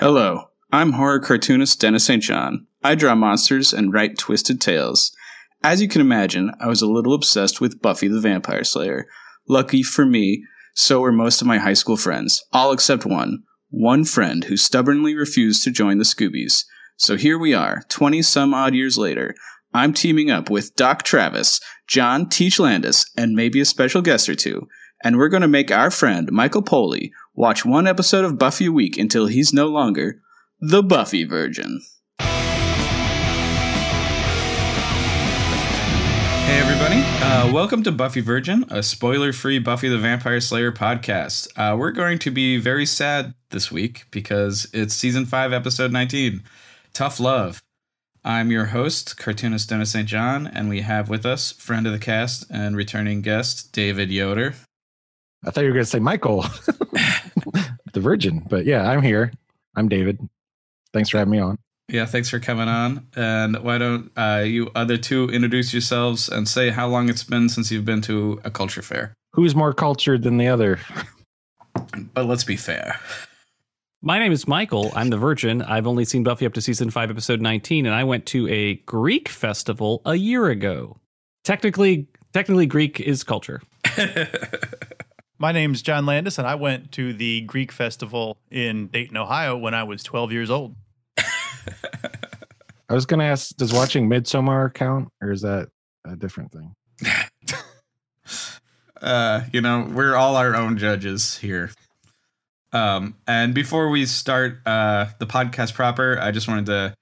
Hello, I'm horror cartoonist Dennis St. John. I draw monsters and write twisted tales. As you can imagine, I was a little obsessed with Buffy the Vampire Slayer. Lucky for me, so were most of my high school friends, all except one. One friend who stubbornly refused to join the Scoobies. So here we are, 20 some odd years later. I'm teaming up with Doc Travis, John Teach Landis, and maybe a special guest or two. And we're going to make our friend, Michael Poley, watch one episode of Buffy a week until he's no longer the Buffy Virgin. Hey, everybody. Uh, welcome to Buffy Virgin, a spoiler free Buffy the Vampire Slayer podcast. Uh, we're going to be very sad this week because it's season 5, episode 19 Tough Love. I'm your host, cartoonist Dennis St. John, and we have with us friend of the cast and returning guest, David Yoder. I thought you were going to say Michael, the Virgin, but yeah, I'm here. I'm David. Thanks for having me on. Yeah, thanks for coming on. And why don't uh, you other two introduce yourselves and say how long it's been since you've been to a culture fair? Who's more cultured than the other? But let's be fair. My name is Michael. I'm the Virgin. I've only seen Buffy up to season 5, episode 19, and I went to a Greek festival a year ago. Technically, technically Greek is culture. My name's John Landis, and I went to the Greek festival in Dayton, Ohio when I was 12 years old. I was going to ask, does watching Midsommar count, or is that a different thing? uh, you know, we're all our own judges here. Um, and before we start uh, the podcast proper, I just wanted to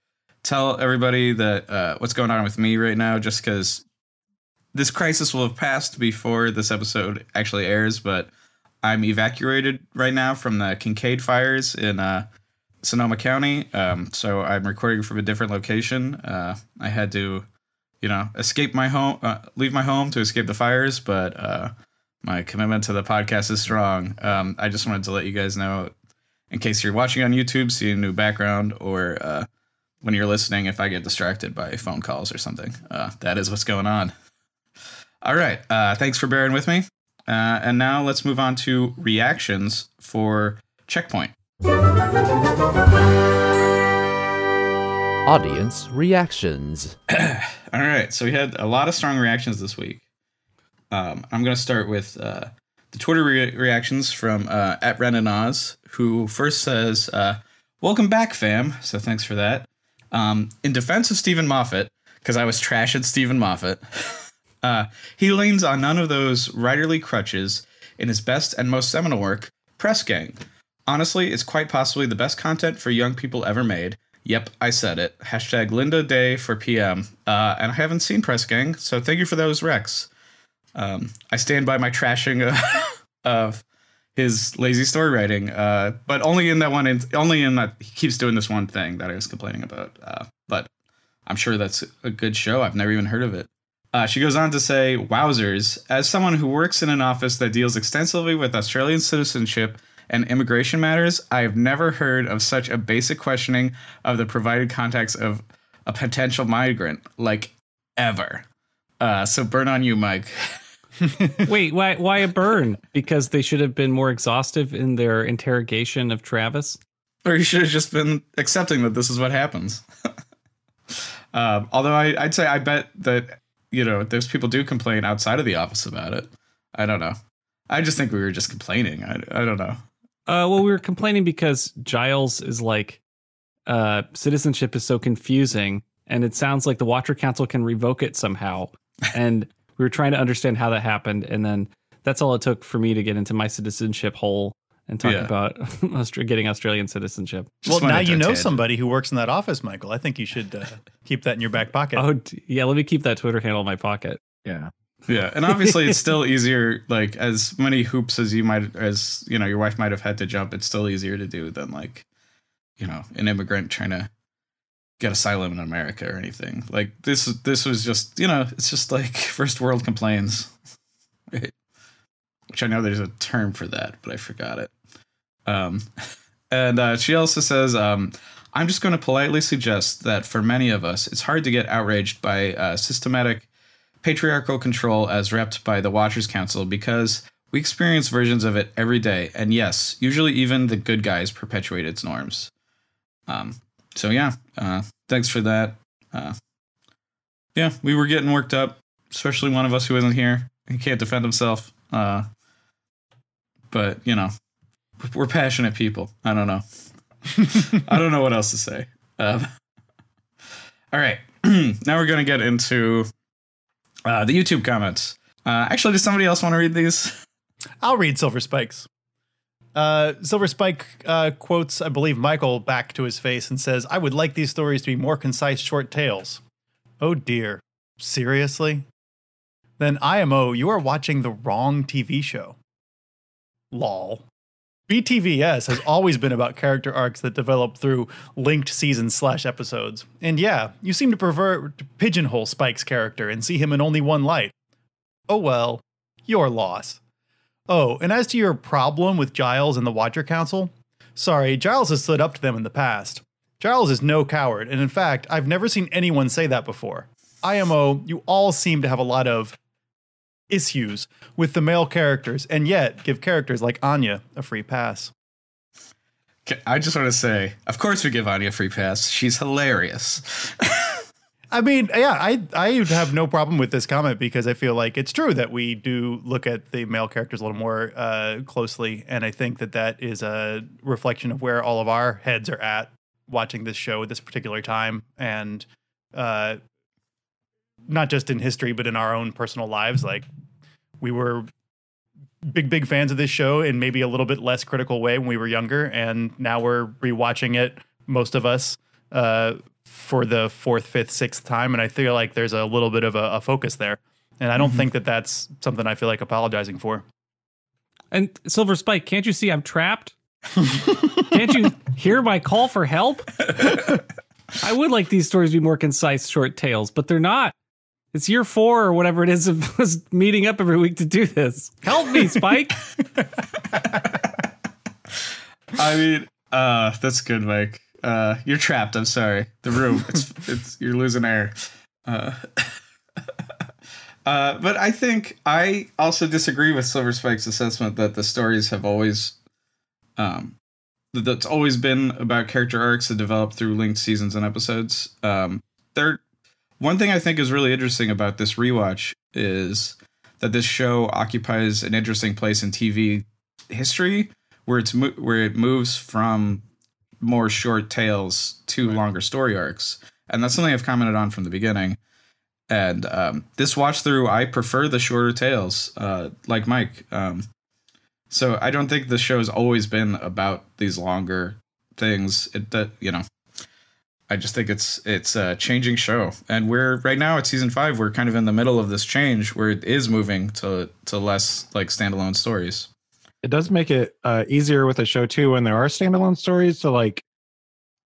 tell everybody that uh, what's going on with me right now, just because this crisis will have passed before this episode actually airs, but I'm evacuated right now from the Kincade fires in uh, Sonoma County. Um, so I'm recording from a different location. Uh, I had to, you know, escape my home, uh, leave my home to escape the fires, but uh, my commitment to the podcast is strong. Um, I just wanted to let you guys know, in case you're watching on YouTube, see a new background, or uh, when you're listening, if I get distracted by phone calls or something, uh, that is what's going on. All right. Uh, thanks for bearing with me. Uh, and now let's move on to reactions for Checkpoint. Audience reactions. All right. So we had a lot of strong reactions this week. Um, I'm going to start with uh, the Twitter re- reactions from uh, at Renan Oz, who first says, uh, Welcome back, fam. So thanks for that. Um, in defense of Steven Moffat, because I was trashing Steven Moffat. Uh, he leans on none of those writerly crutches in his best and most seminal work, Press Gang. Honestly, it's quite possibly the best content for young people ever made. Yep, I said it. Hashtag Lynda Day for PM. Uh, and I haven't seen Press Gang, so thank you for those recs. Um, I stand by my trashing of, of his lazy story writing, uh, but only in that one. In, only in that he keeps doing this one thing that I was complaining about. Uh, but I'm sure that's a good show. I've never even heard of it. Uh, she goes on to say, Wowzers, as someone who works in an office that deals extensively with Australian citizenship and immigration matters, I have never heard of such a basic questioning of the provided context of a potential migrant, like ever. Uh, so burn on you, Mike. Wait, why why a burn? Because they should have been more exhaustive in their interrogation of Travis? Or you should have just been accepting that this is what happens. um, although I, I'd say I bet that you know, those people do complain outside of the office about it. I don't know. I just think we were just complaining. I, I don't know. Uh, well, we were complaining because Giles is like, uh, citizenship is so confusing, and it sounds like the Watcher Council can revoke it somehow. and we were trying to understand how that happened, and then that's all it took for me to get into my citizenship hole and talk yeah. about getting Australian citizenship. Just well, now you know somebody who works in that office, Michael. I think you should uh, keep that in your back pocket. Oh, yeah. Let me keep that Twitter handle in my pocket. Yeah. Yeah, and obviously it's still easier. Like as many hoops as you might, as you know, your wife might have had to jump. It's still easier to do than like, you know, an immigrant trying to get asylum in America or anything. Like this, this was just, you know, it's just like first world complaints, right? Which I know there's a term for that, but I forgot it. Um, and uh, she also says, um, I'm just going to politely suggest that for many of us, it's hard to get outraged by uh, systematic patriarchal control as repped by the Watchers Council because we experience versions of it every day. And yes, usually even the good guys perpetuate its norms. Um, so yeah, uh, thanks for that. Uh, yeah, we were getting worked up, especially one of us who isn't here. He can't defend himself. Uh, but you know, we're passionate people. I don't know. I don't know what else to say. Um, all right, now we're gonna get into uh, the YouTube comments. Uh, actually, does somebody else want to read these? I'll read Silver Spikes. Uh, Silver Spike uh, quotes, I believe, Michael back to his face and says, I would like these stories to be more concise, short tales. Oh dear. Seriously? Then IMO, you are watching the wrong TV show. Lol. BTVS has always been about character arcs that develop through linked seasons slash episodes. And yeah, you seem to prefer to pigeonhole Spike's character and see him in only one light. Oh well, your loss. Oh, and as to your problem with Giles and the Watcher Council, sorry, Giles has stood up to them in the past. Giles is no coward, and in fact, I've never seen anyone say that before. IMO, you all seem to have a lot of issues with the male characters, and yet give characters like Anya a free pass. I just want to say, of course, we give Anya a free pass. She's hilarious. I mean, yeah, I I have no problem with this comment because I feel like it's true that we do look at the male characters a little more uh, closely, and I think that that is a reflection of where all of our heads are at watching this show at this particular time, and uh, not just in history but in our own personal lives. Like we were big big fans of this show in maybe a little bit less critical way when we were younger, and now we're rewatching it. Most of us. Uh, for the fourth, fifth, sixth time, and I feel like there's a little bit of a, a focus there, and I don't Mm-hmm. think that that's something I feel like apologizing for. And Silver Spike, can't you see I'm trapped? can't you hear my call for help? I would like these stories to be more concise, short tales, but they're not. It's year four or whatever it is of us meeting up every week to do this. Help me, Spike. I mean, uh, that's good, Mike. Uh, you're trapped. I'm sorry. The room. It's it's you're losing air. Uh, uh, but I think I also disagree with Silver Spike's assessment that the stories have always, um, that's always been about character arcs that develop through linked seasons and episodes. Um, there, one thing I think is really interesting about this rewatch is that this show occupies an interesting place in TV history where it's mo- where it moves from more short tales to longer story arcs, and that's something I've commented on from the beginning. And um, this watch through, I prefer the shorter tales, uh, like Mike. Um, so I don't think the show's always been about these longer things. It that you know, I just think it's it's a changing show, and we're right now at season five. We're kind of in the middle of this change where it is moving to to less like standalone stories. it does make it uh, easier with a show too when there are standalone stories to like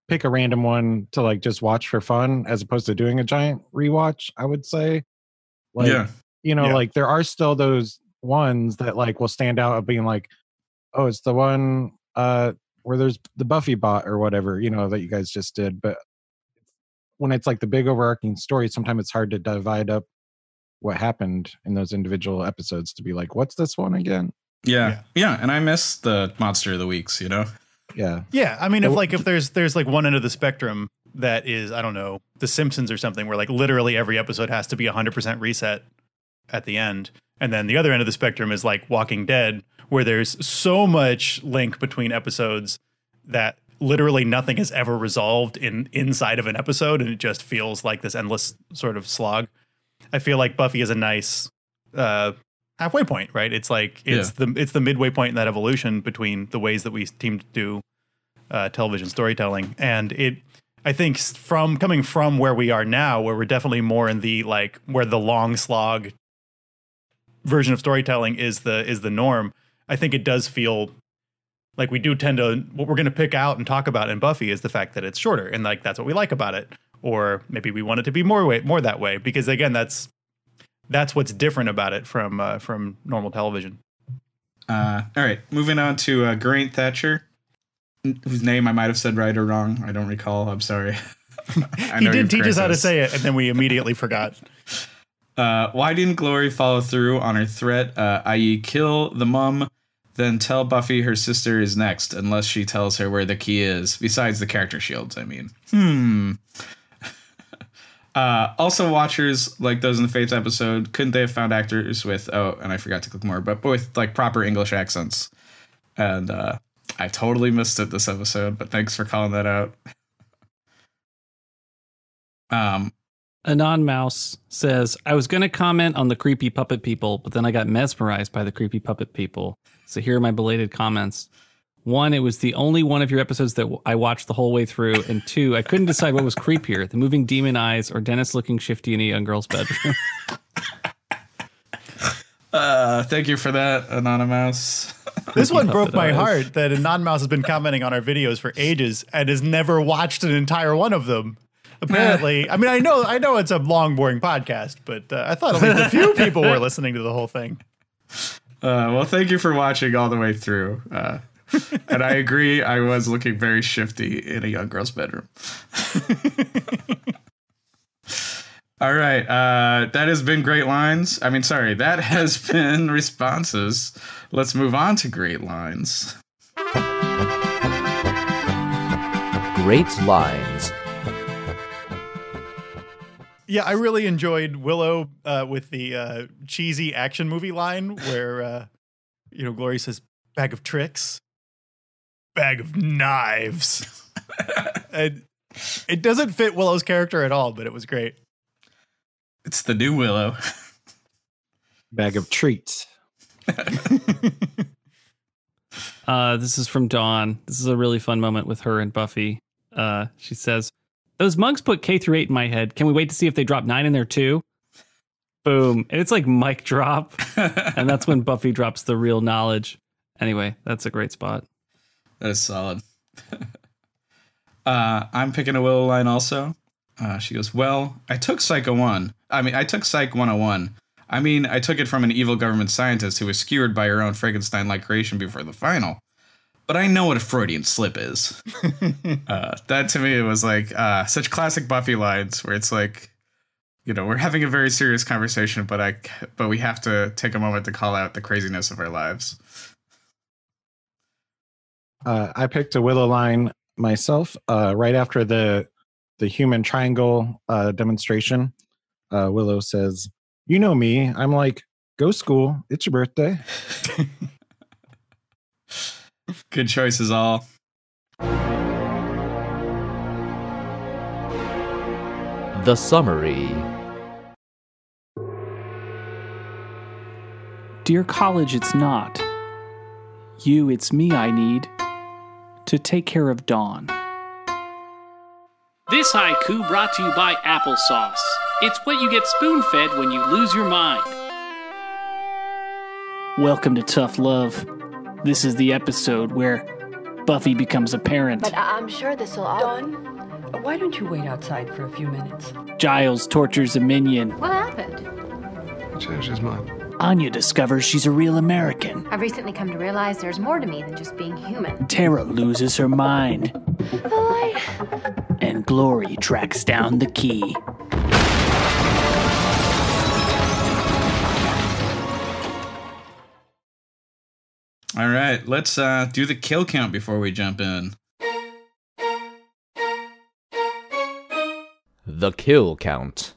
pick a random one to like just watch for fun as opposed to doing a giant rewatch i would say like yeah, you know Yeah. like there are still those ones that like will stand out of being like oh it's the one uh where there's the buffy bot or whatever you know that you guys just did but when it's like the big overarching story sometimes it's hard to divide up what happened in those individual episodes to be like what's this one again yeah, Yeah. yeah, And I miss the monster of the weeks. You know. yeah Yeah, I mean, if like if there's there's like one end of the spectrum that is I don't know The Simpsons or something where like literally every episode has to be 100% reset at the end, and then the other end of the spectrum is like Walking Dead where there's so much link between episodes that literally nothing is ever resolved in inside of an episode, and it just feels like this endless sort of slog. I feel like Buffy is a nice uh, halfway point, right? It's like it's the it's the midway point in that evolution between the ways that we seem to do uh, television storytelling, and it. I think from coming from where we are now, where we're definitely more in the like where the long slog version of storytelling is the is the norm. I think it does feel like we do tend to what we're going to pick out and talk about in Buffy is the fact that it's shorter, and like that's what we like about it, or maybe we want it to be more way more that way because again, that's that's what's different about it from uh, from normal television. Uh, all right, moving on to uh, Geraint Thatcher, whose name I might have said right or wrong. I don't recall. I'm sorry. I he did teach us how to say it, and then we immediately forgot. Uh, why didn't Glory follow through on her threat, uh, i.e., kill the mum then tell Buffy her sister is next, unless she tells her where the key is. Besides the character shields, I mean. Hmm. Uh, also, watchers like those in the Faith episode, couldn't they have found actors with oh, and I forgot to click more, but with like proper English accents? And uh, I totally missed it this episode, but thanks for calling that out. Um, Anon Mouse says, I was going to comment on the creepy puppet people, but then I got mesmerized by the creepy puppet people. So here are my belated comments. One, it was the only one of your episodes that I watched the whole way through. And two, I couldn't decide what was creepier the moving demon eyes or Dennis looking shifty in a young girl's bedroom. uh, thank you for that, Anonymous. This one broke my eyes. heart that Anon Mouse has been commenting on our videos for ages and has never watched an entire one of them. Apparently, I mean, I know, I know it's a long, boring podcast, but uh, I thought at least a few people were listening to the whole thing. Uh, well, thank you for watching all the way through. Uh, and I agree, I was looking very shifty in a young girl's bedroom. all right. Uh, that has been great lines. I mean, sorry, that has been responses. Let's move on to great lines. Great lines. Yeah, I really enjoyed Willow uh, with the uh, cheesy action movie line where, uh, you know, Glory says, bag of tricks, bag of knives. and it doesn't fit Willow's character at all, but it was great. It's the new Willow. Bag of treats. Uh, this is from Dawn. This is a really fun moment with her and Buffy. Uh, she says, Those monks put K through 8 in my head. Can we wait to see if they drop 9 in there too? Boom. And it's like mic drop. and that's when Buffy drops the real knowledge. Anyway, that's a great spot. That is solid. uh, I'm picking a Willow line also. Uh, she goes, Well, I took Psycho 1. I mean, I took Psych 101. I mean, I took it from an evil government scientist who was skewered by her own Frankenstein like creation before the final. But I know what a Freudian slip is. uh, that to me was like uh, such classic Buffy lines where it's like, you know, we're having a very serious conversation, but I, but we have to take a moment to call out the craziness of our lives. Uh, I picked a willow line myself uh, right after the the human triangle uh, demonstration. Uh, willow says, "You know me. I'm like, go school. It's your birthday." Good choices, all. The summary. Dear college, it's not. You, it's me I need to take care of Dawn. This haiku brought to you by applesauce. It's what you get spoon fed when you lose your mind. Welcome to Tough Love. This is the episode where Buffy becomes a parent. But I- I'm sure this will all. Dawn, why don't you wait outside for a few minutes? Giles tortures a minion. What happened? Changed his mind. Anya discovers she's a real American. I've recently come to realize there's more to me than just being human. Tara loses her mind. And Glory tracks down the key. All right, let's uh, do the kill count before we jump in. The kill count.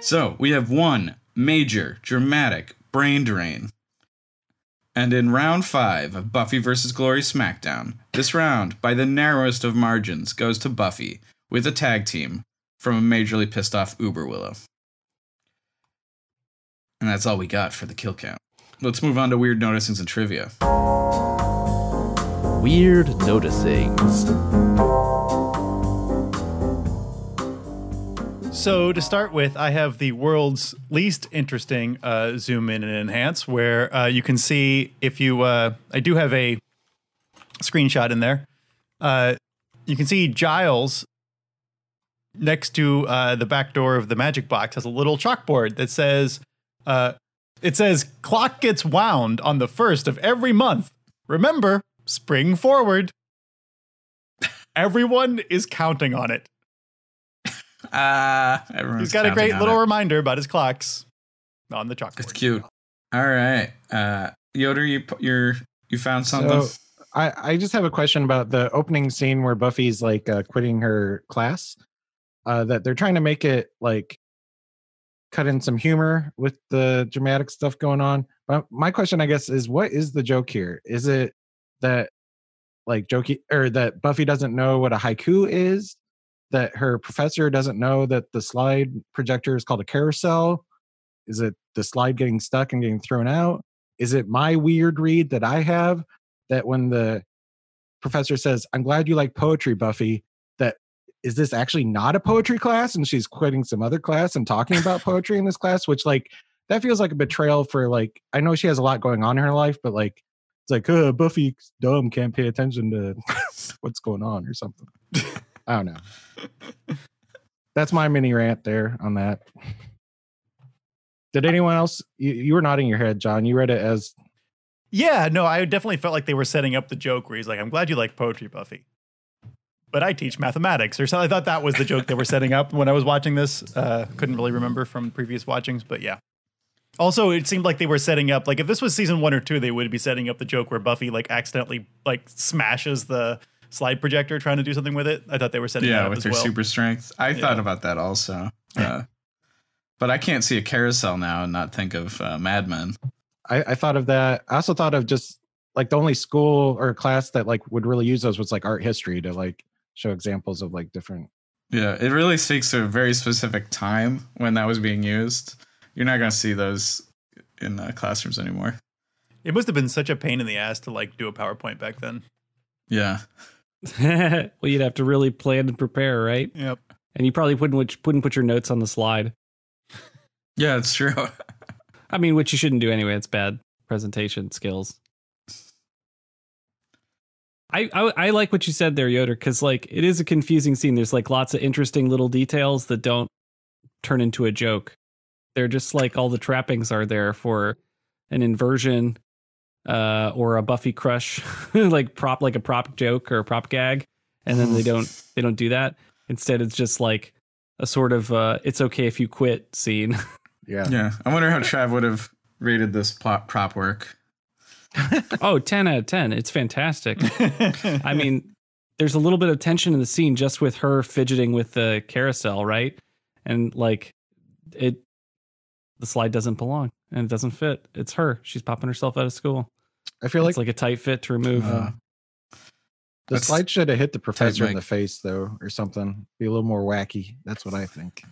So we have one major, dramatic brain drain. And in round five of Buffy vs. Glory SmackDown, this round, by the narrowest of margins, goes to Buffy with a tag team from a majorly pissed off Uber Willow. And that's all we got for the kill count. Let's move on to weird noticings and trivia. Weird noticings. So to start with, I have the world's least interesting uh, zoom in and enhance, where uh, you can see if you. Uh, I do have a screenshot in there. Uh, you can see Giles next to uh, the back door of the magic box has a little chalkboard that says, uh, "It says clock gets wound on the first of every month. Remember, spring forward." Everyone is counting on it. Ah, everyone's He's got a great little it. reminder about his clocks on the chalkboard. It's cute. All right, uh, Yoder, you you're you found something. So I, I just have a question about the opening scene where Buffy's like uh, quitting her class. Uh, that they're trying to make it like cut in some humor with the dramatic stuff going on. But my question, I guess, is what is the joke here? Is it that like jokey or that Buffy doesn't know what a haiku is? That her professor doesn't know that the slide projector is called a carousel? Is it the slide getting stuck and getting thrown out? Is it my weird read that I have that when the professor says, I'm glad you like poetry, Buffy, is this actually not a poetry class? And she's quitting some other class and talking about poetry in this class, which like that feels like a betrayal for like I know she has a lot going on in her life, but like it's like uh, Buffy's dumb, can't pay attention to what's going on or something. I don't know. That's my mini rant there on that. Did anyone else? You, you were nodding your head, John. You read it as Yeah, no, I definitely felt like they were setting up the joke where he's like, "I'm glad you like poetry, Buffy." But I teach mathematics, or something. I thought that was the joke they were setting up when I was watching this. Uh, couldn't really remember from previous watchings, but yeah. Also, it seemed like they were setting up like if this was season one or two, they would be setting up the joke where Buffy like accidentally like smashes the slide projector trying to do something with it. I thought they were setting that yeah, with as her well. super strength. I thought about that also, uh, but I can't see a carousel now and not think of uh, Mad Men. I, I thought of that. I also thought of just like the only school or class that like would really use those was like art history to like show examples of like different. Yeah, it really speaks to a very specific time when that was being used. You're not going to see those in uh, classrooms anymore. It must have been such a pain in the ass to like do a PowerPoint back then. Yeah, well, you'd have to really plan and prepare, right? Yep. And you probably wouldn't wouldn't put your notes on the slide. yeah, it's true. I mean, which you shouldn't do anyway. It's bad presentation skills. I, I I like what you said there, Yoder, because like it is a confusing scene. There's like lots of interesting little details that don't turn into a joke. They're just like all the trappings are there for an inversion uh, or a Buffy crush, like prop like a prop joke or a prop gag, and then they don't they don't do that. Instead, it's just like a sort of uh, "it's okay if you quit" scene. Yeah. yeah. I wonder how Trav would have rated this plot prop work. oh 10 out of 10 it's fantastic. I mean there's a little bit of tension in the scene just with her fidgeting with the carousel right? And like it the slide doesn't belong and it doesn't fit. It's her. She's popping herself out of school. I feel like, it's like a tight fit to remove. Uh, the slide should have hit the professor in the face though, or something. Be a little more wacky. That's what I think.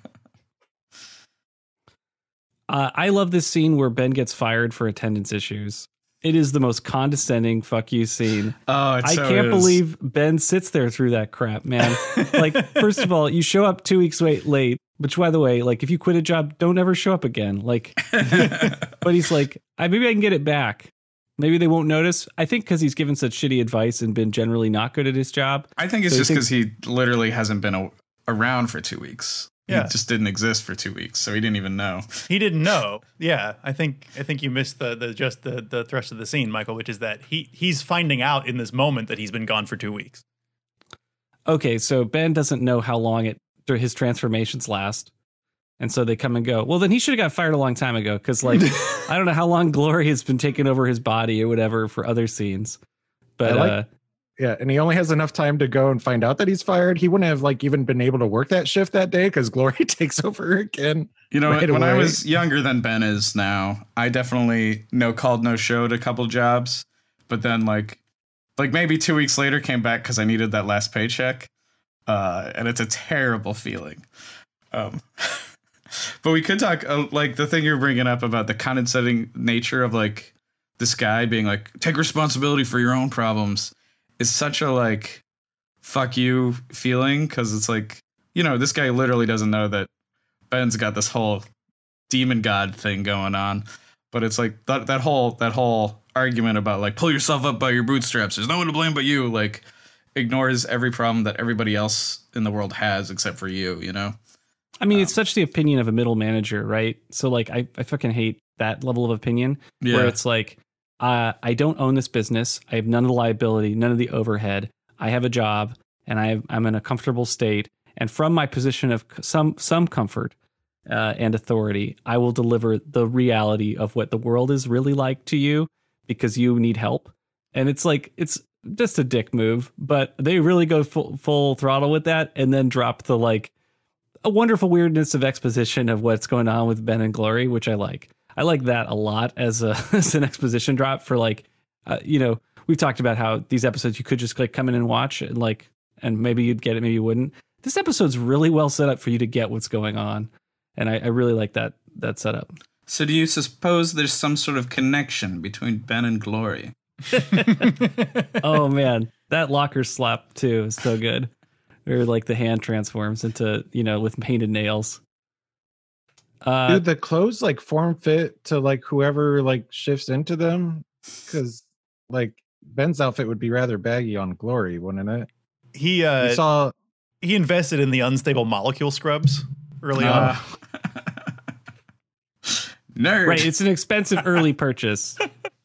uh, i love this scene where ben gets fired for attendance issues it is the most condescending fuck you scene Oh, it's I so can't believe Ben sits there through that crap, man. like, first of all, you show up two weeks wait, late, which, by the way, like, if you quit a job, don't ever show up again. Like, but he's like, I, maybe I can get it back. Maybe they won't notice. I think because he's given such shitty advice and been generally not good at his job. I think it's So just because he literally hasn't been a, around for two weeks. Yeah. He just didn't exist for two weeks, so he didn't even know. He didn't know. Yeah, I think I think you missed the the just the the thrust of the scene, Michael, which is that he he's finding out in this moment that he's been gone for two weeks. Okay, so Ben doesn't know how long it his transformations last. And so they come and go. Well, then he should have got fired a long time ago because, like, I don't know how long Glory has been taking over his body or whatever for other scenes. But I like- uh, Yeah, and he only has enough time to go and find out that he's fired. He wouldn't have like even been able to work that shift that day because Glory takes over again. You know, Right when I was younger than Ben is now, I definitely no called, no showed a couple jobs, but then like, like maybe two weeks later came back because I needed that last paycheck, uh, and it's a terrible feeling. Um, but we could talk uh, like the thing you're bringing up about the condescending nature of like this guy being like, take responsibility for your own problems is such a like, fuck you feeling because it's like, you know, this guy literally doesn't know that Ben's got this whole demon god thing going on, but it's like that that whole that whole argument about like pull yourself up by your bootstraps. There's no one to blame but you. Like ignores every problem that everybody else in the world has except for you. You know? I mean, it's um, such the opinion of a middle manager, right? So, like, I, I fucking hate that level of opinion Yeah. where it's like, uh, I don't own this business. I have none of the liability, none of the overhead. I have a job and I have, I'm in a comfortable state. And from my position of some some comfort, uh, and authority. I will deliver the reality of what the world is really like to you because you need help. And it's like it's just a dick move, but they really go full, full throttle with that, and then drop the like a wonderful weirdness of exposition of what's going on with Ben and Glory, which I like. I like that a lot as a as an exposition drop for like, uh, you know, we've talked about how these episodes you could just like come in and watch and like, and maybe you'd get it, maybe you wouldn't. This episode's really well set up for you to get what's going on, and I, I really like that that setup. So do you suppose there's some sort of connection between Ben and Glory? oh man, that locker slap too is so good. Or like the hand transforms into you know with painted nails. Uh, Dude, the clothes like form fit to like whoever like shifts into them, because like Ben's outfit would be rather baggy on Glory, wouldn't it? He uh, You saw he invested in the unstable molecule scrubs early Uh, on. Nerd. right, it's an expensive early purchase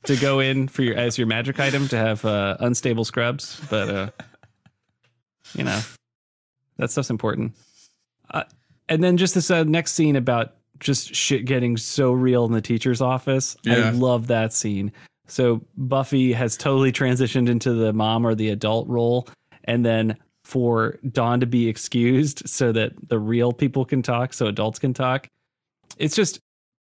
to go in for your as your magic item to have uh, unstable scrubs, but uh, you know that stuff's important. Uh, and then just this uh, next scene about just shit getting so real in the teacher's office. I love that scene. So Buffy has totally transitioned into the mom or the adult role, and then for Dawn to be excused so that the real people can talk, so adults can talk. It's just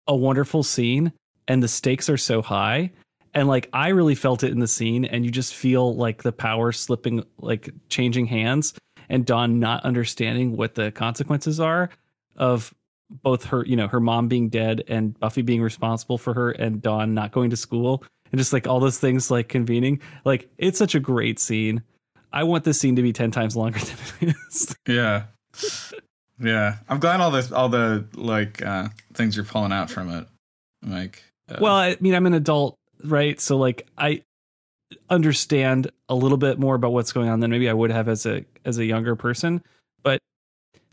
a wonderful scene, and the stakes are so high. And like I really felt it in the scene, and you just feel like the power slipping, like changing hands, and Dawn not understanding what the consequences are of both her, you know, her mom being dead and Buffy being responsible for her, and Dawn not going to school, and just like all those things like convening. Like it's such a great scene. I want this scene to be ten times longer than it is. Yeah. Yeah. I'm glad all the all the like uh things you're pulling out from it. Like uh, well, I mean, I'm an adult, right? So like I understand a little bit more about what's going on than maybe I would have as a as a younger person.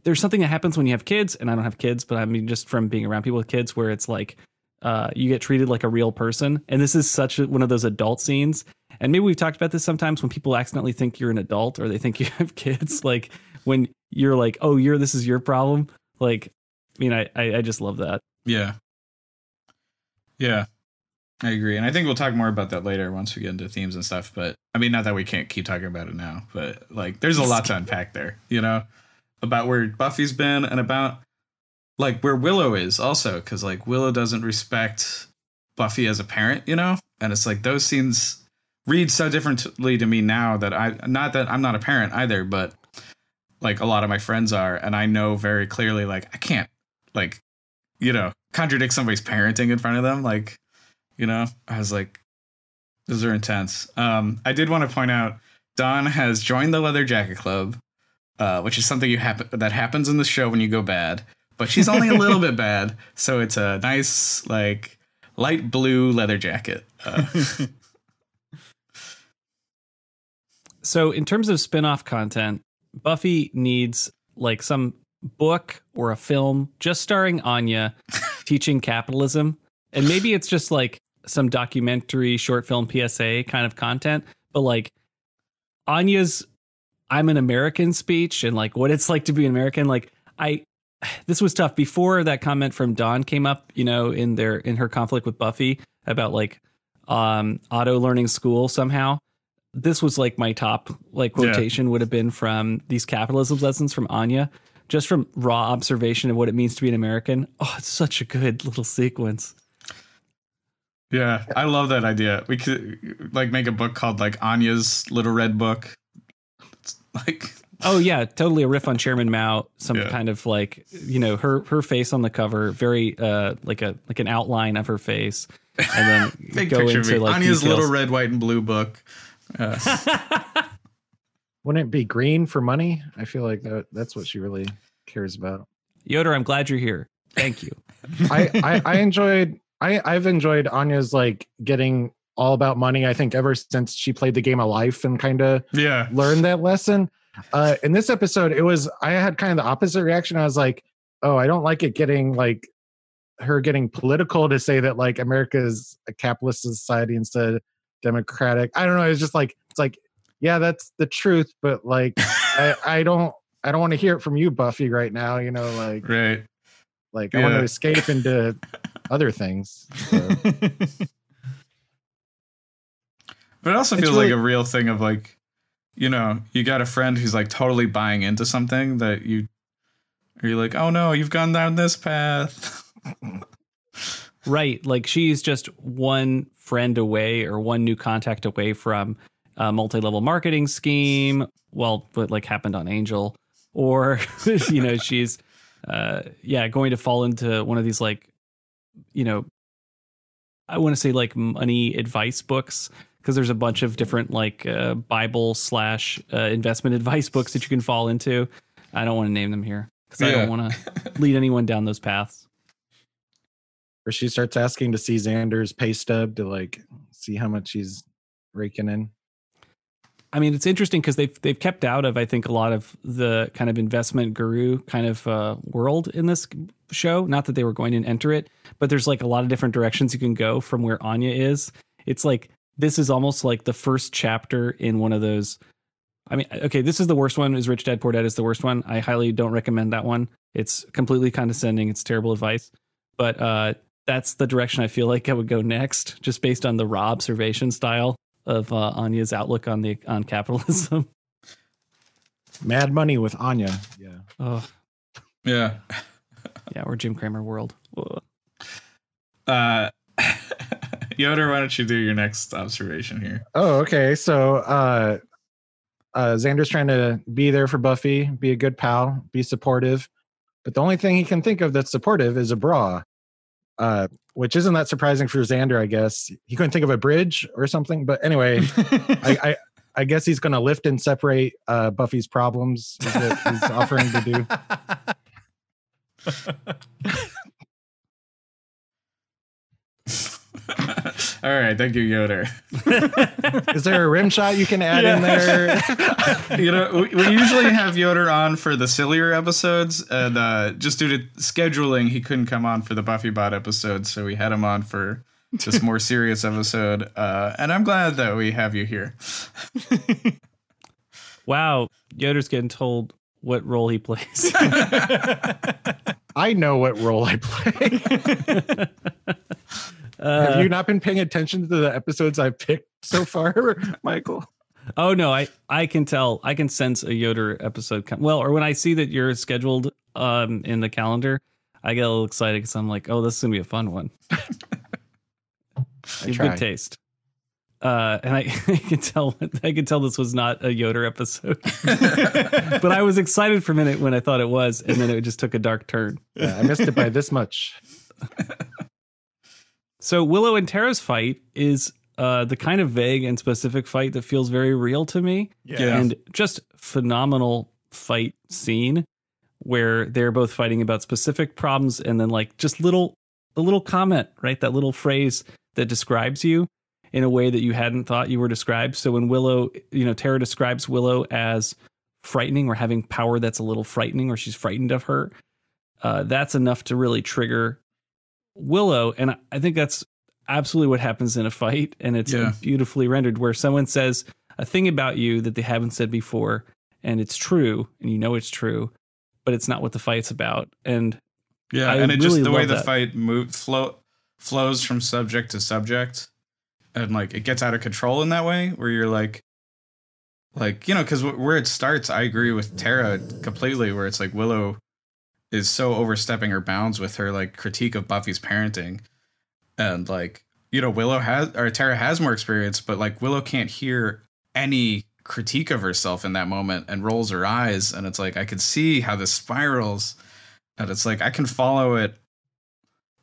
There's something that happens when you have kids, and I don't have kids, but I mean just from being around people with kids where it's like uh, you get treated like a real person. And this is such a, one of those adult scenes. And maybe we've talked about this sometimes when people accidentally think you're an adult or they think you have kids. Like when you're like, oh, you're this is your problem. Like, I mean, I I, I just love that. Yeah. Yeah. I agree. And I think we'll talk more about that later once we get into themes and stuff. But I mean, not that we can't keep talking about it now, but like there's a lot to unpack there, you know, about where Buffy's been and about like where Willow is also. Cause like Willow doesn't respect Buffy as a parent, you know? And it's like those scenes read so differently to me now that I, not that I'm not a parent either, but like a lot of my friends are. And I know very clearly, like, I can't, like, you know, contradict somebody's parenting in front of them. Like, you know, I was like, those are intense. Um, I did want to point out Dawn has joined the Leather Jacket Club, uh, which is something you happen that happens in the show when you go bad. But she's only a little bit bad, so it's a nice like light blue leather jacket. Uh, So, in terms of spin-off content, Buffy needs like some book or a film just starring Anya teaching capitalism. And maybe it's just like some documentary, short film PSA kind of content, but like Anya's I'm an American speech and like what it's like to be an American. Like I this was tough before that comment from Dawn came up, you know, in their in her conflict with Buffy about like um auto learning school somehow this was like my top like Yeah. quotation would have been from these capitalism lessons from Anya, just from raw observation of what it means to be an American. Oh, it's such a good little sequence. yeah, I love that idea. We could like make a book called like Anya's Little Red Book. It's like Oh yeah, totally a riff on Chairman Mao. Some Yeah. kind of like you know her her face on the cover, very uh like a like an outline of her face, and then big go picture of into me. like Anya's details. Little Red, White, and Blue book. Uh, Wouldn't it be green for money? I feel like that that's what she really cares about. Yoder, I'm glad you're here. Thank you. I, I I enjoyed I I've enjoyed Anya's like getting all about money. I think ever since she played the game of life and kind of yeah, learned that lesson. Uh, in this episode, it was I had kind of the opposite reaction. I was like, oh, I don't like it getting like her getting political to say that like America is a capitalist society instead of democratic. I don't know. It's just like it's like yeah, that's the truth, but like I I don't I don't want to hear it from you, Buffy, right now. You know, like right. Like I want to escape into other things. So, But it also It's feels really- like a real thing of like, you know, you got a friend who's like totally buying into something that you are you like, oh no, you've gone down this path. Right. Like she's just one friend away or one new contact away from a multi level marketing scheme. Well, what like happened on Angel. Or, you know, she's, uh, yeah, going to fall into one of these like, you know, I want to say like money advice books because there's a bunch of different like uh, Bible slash uh, investment advice books that you can fall into. I don't want to name them here because I don't want to lead anyone down those paths. or she starts asking to see Xander's pay stub to like see how much he's raking in. I mean, it's interesting because they've they've kept out of I think a lot of the kind of investment guru kind of uh, world in this show. Not that they were going to enter it, but there's like a lot of different directions you can go from where Anya is. It's like this is almost like the first chapter in one of those. I mean, okay, this is the worst one. Is Rich Dad Poor Dad is the worst one. I highly don't recommend that one. It's completely condescending. It's terrible advice. But uh, that's the direction I feel like I would go next, just based on the raw observation style of uh, Anya's outlook on the on capitalism. Mad Money with Anya. Yeah. oh, yeah. yeah, or Jim Cramer world. Ugh. Uh Yoder, why don't you do your next observation here? Oh, okay. So uh uh Xander's trying to be there for Buffy, be a good pal, be supportive. But the only thing he can think of that's supportive is a bra. Uh which isn't that surprising for Xander, I guess. He couldn't think of a bridge or something. But anyway, I, I I guess he's gonna lift and separate uh Buffy's problems is what he's offering to do. All right, thank you, Yoder. Is there a rim shot you can add in there? you know, we, we usually have Yoder on for the sillier episodes, and uh, just due to scheduling, he couldn't come on for the Buffy Bot episode, so we had him on for this more serious episode. Uh, and I'm glad that we have you here. Wow, Yoder's getting told what role he plays. I know what role I play. Uh, Have you not been paying attention to the episodes I've picked so far, Michael? oh no, I I can tell. I can sense a Yoder episode. Com- well, or when I see that you're scheduled um in the calendar, I get a little excited because I'm like, oh, this is gonna be a fun one. I You good taste. Uh, and I, I can tell I can tell this was not a Yoder episode, but I was excited for a minute when I thought it was, and then it just took a dark turn. Yeah, I missed it by this much. So Willow and Tara's fight is uh, the kind of vague and specific fight that feels very real to me, Yeah. and just phenomenal fight scene where they're both fighting about specific problems, and then like just little a little comment, right? That little phrase that describes you in a way that you hadn't thought you were described. So when Willow, you know, Tara describes Willow as frightening or having power that's a little frightening, or she's frightened of her. Uh, that's enough to really trigger Willow, and I- think that's absolutely what happens in a fight, and it's uh, Yeah. beautifully rendered where someone says a thing about you that they haven't said before, and it's true, and you know it's true, but it's not what the fight's about. And Yeah, I and it really just the way the that. fight move flow flows from subject to subject, and like it gets out of control in that way, where you're like, like you know, because where it starts, I agree with Tara completely, where it's like Willow is so overstepping her bounds with her like critique of Buffy's parenting, and like you know, Willow has or Tara has more experience, but like Willow can't hear any critique of herself in that moment and rolls her eyes, and it's like I could see how this spirals. And it's like I can follow it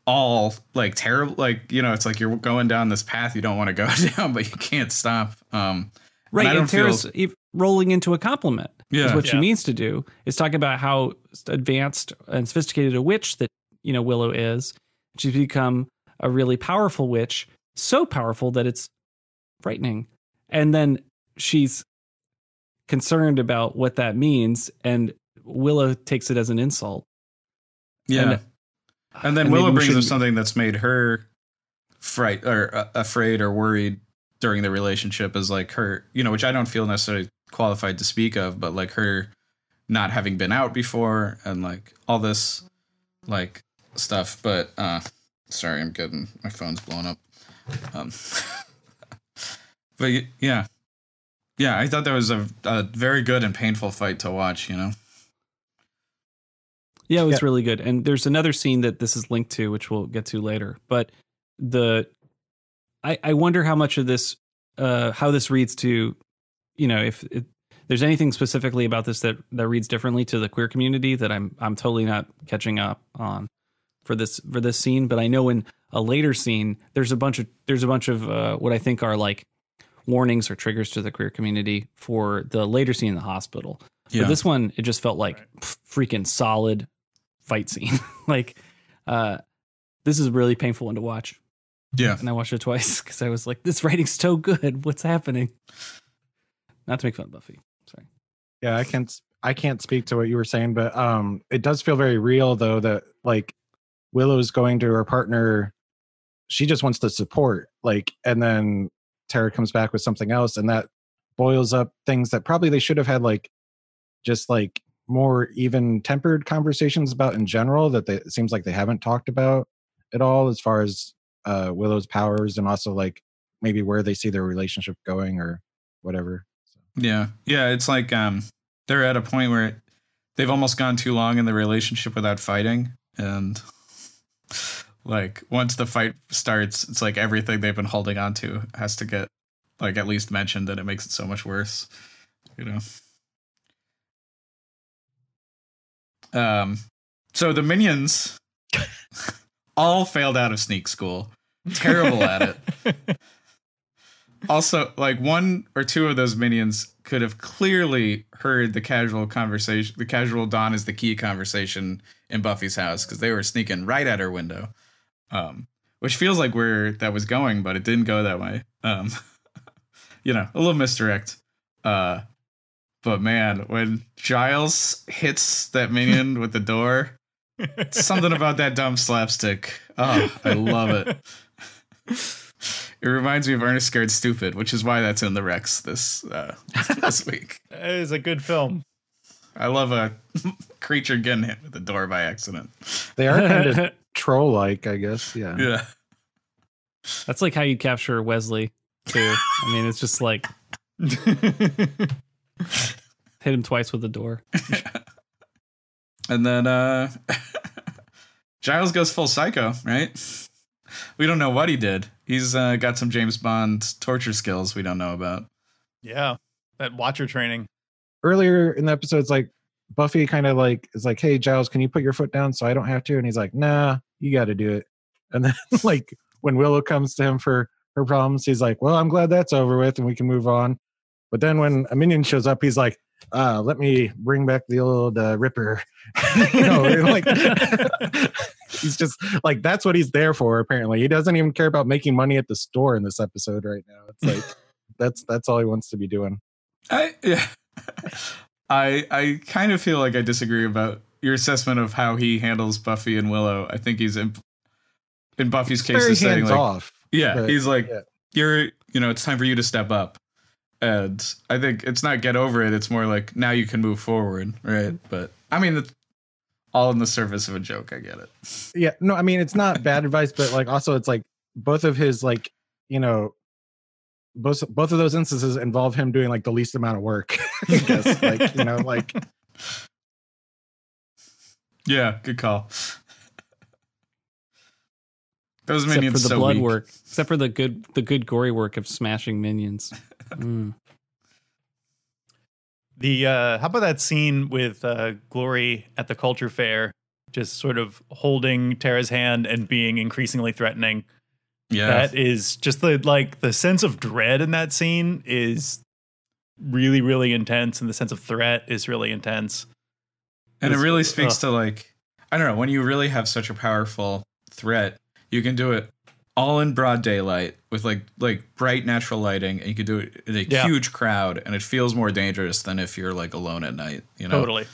all like terrible like you know it's like you're going down this path you don't want to go down but you can't stop um right, I and, don't feel- Tara's rolling into a compliment. Is Yeah. what she means to do is talk about how advanced and sophisticated a witch that you know Willow is. She's become a really powerful witch, so powerful that it's frightening. And then she's concerned about what that means, and Willow takes it as an insult. yeah And- and, then and willow brings up something that's made her fright or uh, afraid or worried during the relationship is like her you know which i don't feel necessarily qualified to speak of but like her not having been out before and like all this like stuff, but uh, sorry, I'm getting my phone's blown up. Um, but yeah, yeah, I thought that was a, a very good and painful fight to watch. You know. Yeah, it was Yeah. really good. And there's another scene that this is linked to, which we'll get to later. But the I, I wonder how much of this uh how this reads to you know, if it, there's anything specifically about this that that reads differently to the queer community that I'm I'm totally not catching up on for this for this scene. But I know in a later scene there's a bunch of there's a bunch of uh, what I think are like warnings or triggers to the queer community for the later scene in the hospital. Yeah. But this one, it just felt like f- freaking solid fight scene. like, uh, this is a really painful one to watch. Yeah. And I watched it twice because I was like, this writing's so good. What's happening? Not to make fun of Buffy. Sorry. Yeah, I can't I can't speak to what you were saying, but um it does feel very real though that like Willow's going to her partner she just wants to support like and then Tara comes back with something else and that boils up things that probably they should have had like just like more even tempered conversations about in general that they, it seems like they haven't talked about at all as far as uh Willow's powers and also like maybe where they see their relationship going or whatever. Yeah. Yeah. It's like um they're at a point where they've almost gone too long in the relationship without fighting. And like once the fight starts, it's like everything they've been holding on to has to get like at least mentioned and it makes it so much worse. You know. Um so the minions all failed out of sneak school. Terrible at it. also like one or two of those minions could have clearly heard the casual conversation the casual dawn is the key conversation in buffy's house because they were sneaking right at her window. Um which feels like where that was going but it didn't go that way. Um you know a little misdirect. Uh but man when giles hits that minion with the door something about that dumb slapstick. Oh i love it it reminds me of Ernest Scared Stupid, which is why that's in the Rex this uh, this week. It is a good film. I love a creature getting hit with the door by accident. They are kind of troll like, I guess. Yeah. Yeah. That's like how you capture Wesley, too. I mean, it's just like hit him twice with the door. And then uh Giles goes full psycho, right? We don't know what he did. He's uh, got some James Bond torture skills we don't know about. Yeah, that Watcher training. Earlier in the episode, it's like Buffy kind of like is like, "Hey Giles, can you put your foot down so I don't have to?" And he's like, "Nah, you got to do it." And then like when Willow comes to him for her problems, he's like, "Well, I'm glad that's over with and we can move on." But then when a minion shows up, he's like, uh, "Let me bring back the old uh, Ripper." you know, like he's just like that's what he's there for. Apparently, he doesn't even care about making money at the store in this episode right now. It's like that's that's all he wants to be doing. I yeah. I I kind of feel like I disagree about your assessment of how he handles Buffy and Willow. I think he's in in Buffy's case is saying like off. Yeah, but, he's like yeah. you're you know, it's time for you to step up. And I think it's not get over it, it's more like now you can move forward, right? Mm-hmm. But I mean all in the surface of a joke, I get it. yeah no i mean it's not bad advice but like also it's like both of his like you know both both of those instances involve him doing like the least amount of work i guess like you know like Yeah, good call. Those Except minions for the so blood weak. work. Except for the good the good gory work of smashing minions. Mm. The uh, how about that scene with uh, Glory at the culture fair, just sort of holding Tara's hand and being increasingly threatening. Yeah. That is just the like the sense of dread in that scene is really really intense, and the sense of threat is really intense. And it really speaks ugh. to like I don't know, when you really have such a powerful threat, you can do it all in broad daylight with like like bright natural lighting and you could do it in a Yeah. huge crowd and it feels more dangerous than if you're like alone at night, you know. Totally.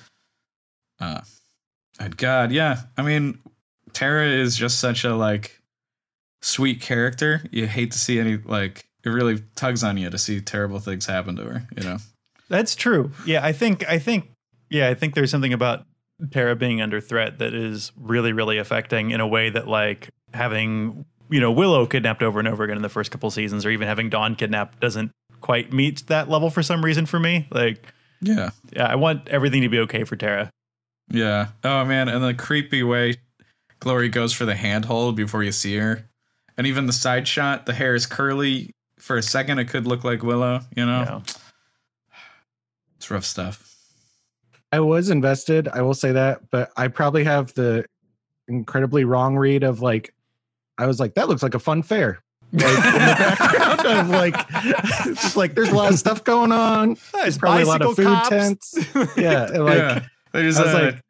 Uh and God, yeah. I mean, Tara is just such a like sweet character. You hate to see any like it really tugs on you to see terrible things happen to her, you know. That's true. Yeah, I think I think yeah, I think there's something about Tara being under threat that is really, really affecting in a way that like having you know Willow kidnapped over and over again in the first couple seasons, or even having Dawn kidnapped doesn't quite meet that level for some reason for me. Like, Yeah. yeah, I want everything to be okay for Tara. Yeah. Oh man, and the creepy way Glory goes for the handhold before you see her. And even the side shot, the hair is curly. For a second it could look like Willow, you know? Yeah. It's rough stuff. I was invested, I will say that, but I probably have the incredibly wrong read of like, I was like, that looks like a fun fair. Like in the background of like, just like there's a lot of stuff going on. Nice Probably a lot of food cops. tents. Yeah, like yeah. There's I was uh, like,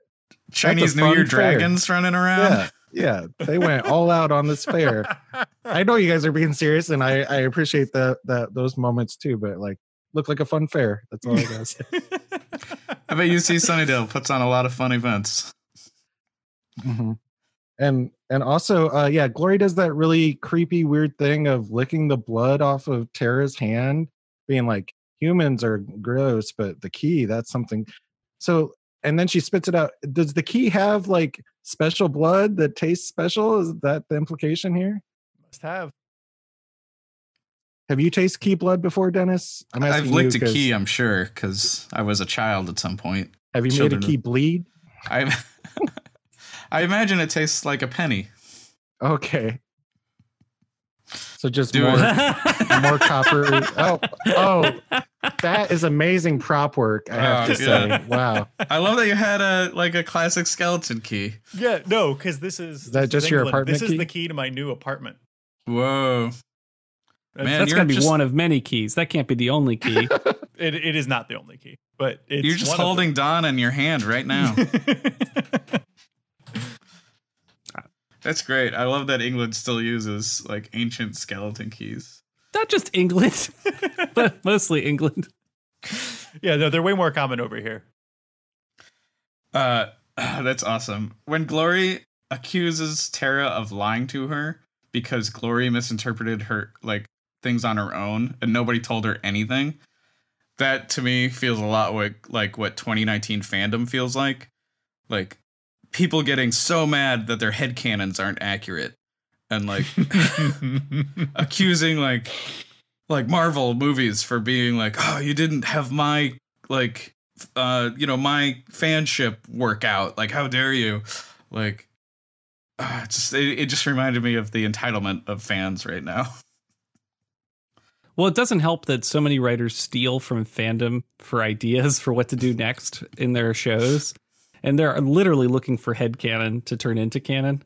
Chinese New Year fair. dragons running around. yeah, yeah, they went all out on this fair. I know you guys are being serious, and I I appreciate that that those moments too. But like, look like a fun fair. That's all I say. I bet UC Sunnydale puts on a lot of fun events. Mhm. And and also, uh, yeah, Glory does that really creepy, weird thing of licking the blood off of Tara's hand, being like, humans are gross, but the key, that's something. So, and then she spits it out. Does the key have like special blood that tastes special? Is that the implication here? Must have. Have you tasted key blood before, Dennis? I'm I've licked you a 'cause key, I'm sure, because I was a child at some point. Have you children- made a key bleed? I I imagine it tastes like a penny. Okay. So just Do more more copper. Oh, oh, that is amazing prop work. I have Oh, to good. say. Wow. I love that you had a like a classic skeleton key. Yeah, no, because this is, Is that this just your England. apartment This is the key to my new apartment. Whoa. Man, That's you're got to be just- one of many keys. That can't be the only key. It, it is not the only key, but it's You're just one holding Dawn in your hand right now. Them. That's great. I love that England still uses like ancient skeleton keys. Not just England, but mostly England. yeah, no, they're way more common over here. Uh that's awesome. When Glory accuses Tara of lying to her because Glory misinterpreted her like things on her own and nobody told her anything. That to me feels a lot like like what 2019 fandom feels like. Like people getting so mad that their headcanons aren't accurate and like accusing like like Marvel movies for being like, oh, you didn't have my like uh you know my fanship work out. Like, how dare you? Like, uh, just it, it just reminded me of the entitlement of fans right now. Well, it doesn't help that so many writers steal from fandom for ideas for what to do next in their shows. And they're literally looking for headcanon to turn into canon.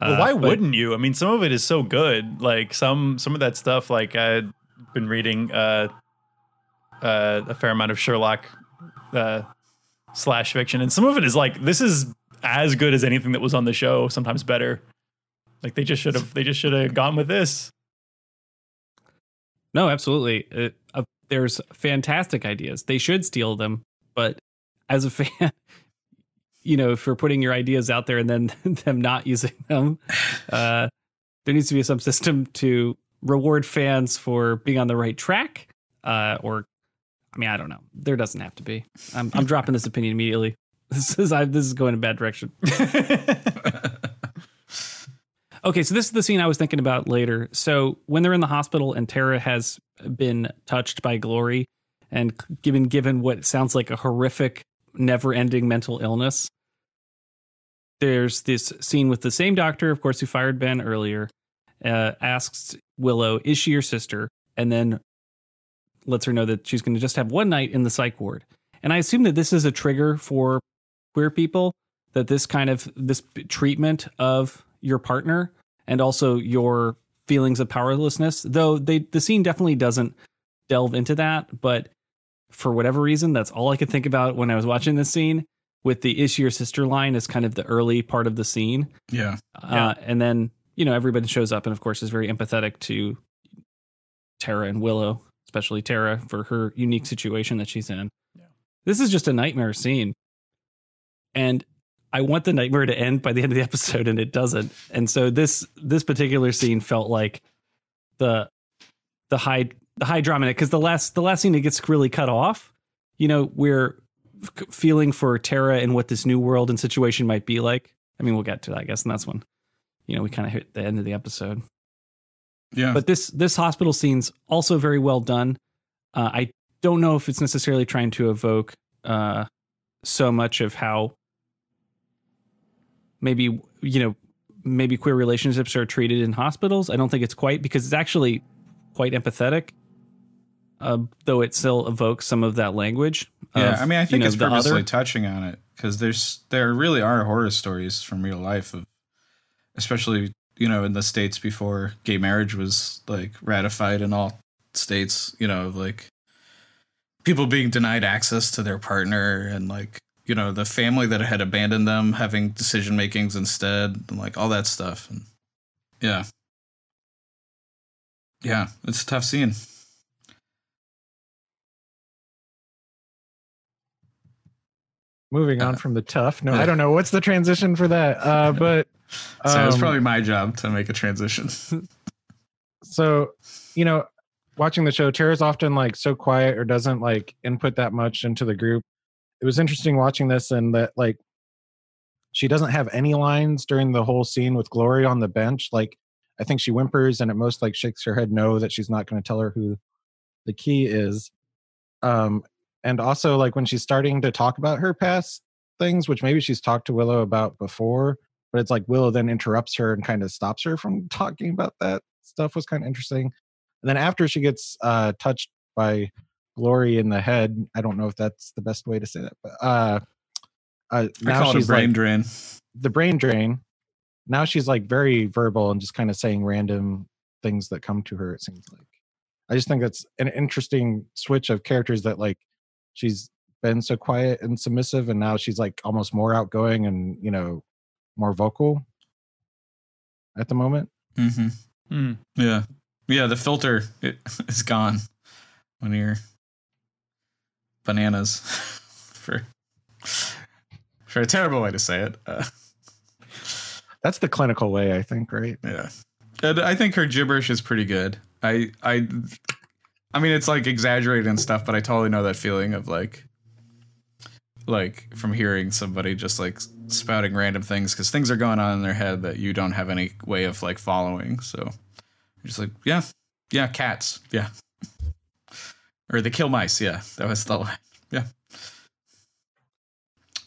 Well, Uh, why but- wouldn't you? I mean, some of it is so good. Like some some of that stuff. Like I've been reading uh, uh, a fair amount of Sherlock uh, slash fiction, and some of it is like this is as good as anything that was on the show. Sometimes better. Like they just should have they just should have gone with this. No, absolutely. It, uh, there's fantastic ideas. They should steal them, but as a fan, you know, for putting your ideas out there and then them not using them, uh, there needs to be some system to reward fans for being on the right track. Uh, or, I mean, I don't know. There doesn't have to be. I'm, I'm dropping this opinion immediately. This is I, this is going in a bad direction. Okay, so this is the scene I was thinking about later. So when they're in the hospital and Tara has been touched by Glory and given given what sounds like a horrific, never-ending mental illness, there's this scene with the same doctor, of course, who fired Ben earlier, uh, asks Willow, "Is she your sister?" and then lets her know that she's going to just have one night in the psych ward. And I assume that this is a trigger for queer people that this kind of this treatment of your partner and also your feelings of powerlessness though they the scene definitely doesn't delve into that but for whatever reason that's all i could think about when i was watching this scene with the is she your sister line as kind of the early part of the scene Yeah. uh, and then you know everybody shows up and of course is very empathetic to tara and willow especially tara for her unique situation that she's in Yeah. this is just a nightmare scene and I want the nightmare to end by the end of the episode, and it doesn't. And so this this particular scene felt like the the high the high drama in it because the last the last scene it gets really cut off. You know, we're f- feeling for Tara and what this new world and situation might be like. I mean, we'll get to that, I guess, and that's when you know we kind of hit the end of the episode. Yeah. But this this hospital scene's also very well done. Uh, I don't know if it's necessarily trying to evoke uh, so much of how maybe you know maybe queer relationships are treated in hospitals. I don't think it's quite because it's actually quite empathetic, uh, though it still evokes some of that language. Yeah, of, I mean, I you think know, it's purposely other. touching on it because there's there really are horror stories from real life of, especially you know in the states before gay marriage was like ratified in all states. You know, of, like people being denied access to their partner and like you know the family that had abandoned them having decision makings instead and like all that stuff. And yeah, yeah, it's a tough scene. Moving on Uh, from the tough. No. I don't know what's the transition for that. Uh, but So it's um, probably my job to make a transition. so you know watching the show tara's often like so quiet or doesn't like input that much into the group it was interesting watching this and that like she doesn't have any lines during the whole scene with glory on the bench like i think she whimpers and at most like shakes her head no that she's not going to tell her who the key is um and also like when she's starting to talk about her past things which maybe she's talked to willow about before but it's like willow then interrupts her and kind of stops her from talking about that stuff was kind of interesting. And then after she gets uh touched by glory in the head i don't know if that's the best way to say that but uh, uh now call it a she's brain like drain. the brain drain. Now she's like very verbal and just kind of saying random things that come to her it seems like. I just think that's an interesting switch of characters that like she's been so quiet and submissive and now she's like almost more outgoing and you know more vocal at the moment Mm-hmm. Hmm. Yeah, yeah. The filter it, is gone when you're bananas. for for a terrible way to say it. Uh, that's the clinical way i think right yeah, and I think her gibberish is pretty good. I I I mean, it's like exaggerated and stuff, but I totally know that feeling of like like from hearing somebody just like spouting random things because things are going on in their head that you don't have any way of like following. So you're just like, yeah, yeah, cats, yeah, or they kill mice, yeah, that was the line, yeah.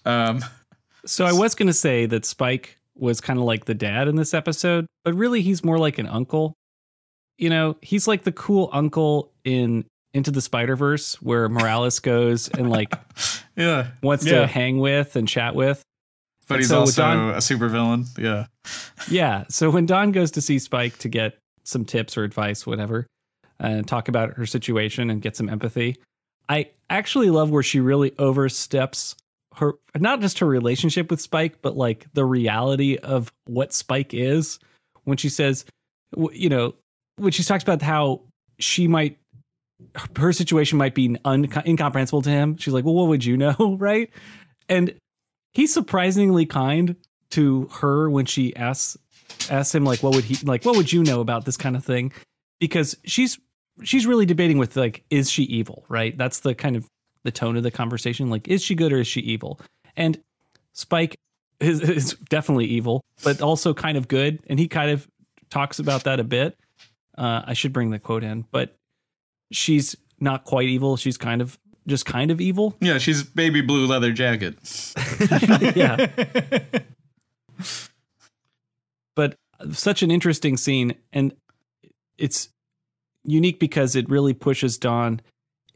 Um, So I was going to say that Spike was kind of like the dad in this episode, but really he's more like an uncle. You know, he's like the cool uncle in Into the Spider Verse where Morales goes and like yeah, wants Yeah. to hang with and chat with. but And he's so also Don- a supervillain, yeah. yeah. So when Dawn goes to see Spike to get some tips or advice, whatever, and talk about her situation and get some empathy, I actually love where she really oversteps her, not just her relationship with Spike, but like the reality of what Spike is when she says, you know, when she talks about how she might, her situation might be un- incomprehensible to him. She's like, well, what would you know? Right. And he's surprisingly kind to her when she asks asks him like what would he like what would you know about this kind of thing because she's she's really debating with like is she evil right that's the kind of the tone of the conversation like is she good or is she evil and spike is, is definitely evil but also kind of good and he kind of talks about that a bit uh, i should bring the quote in but she's not quite evil she's kind of just kind of evil Yeah, she's baby blue leather jacket. yeah. but such an interesting scene, and it's unique because it really pushes Dawn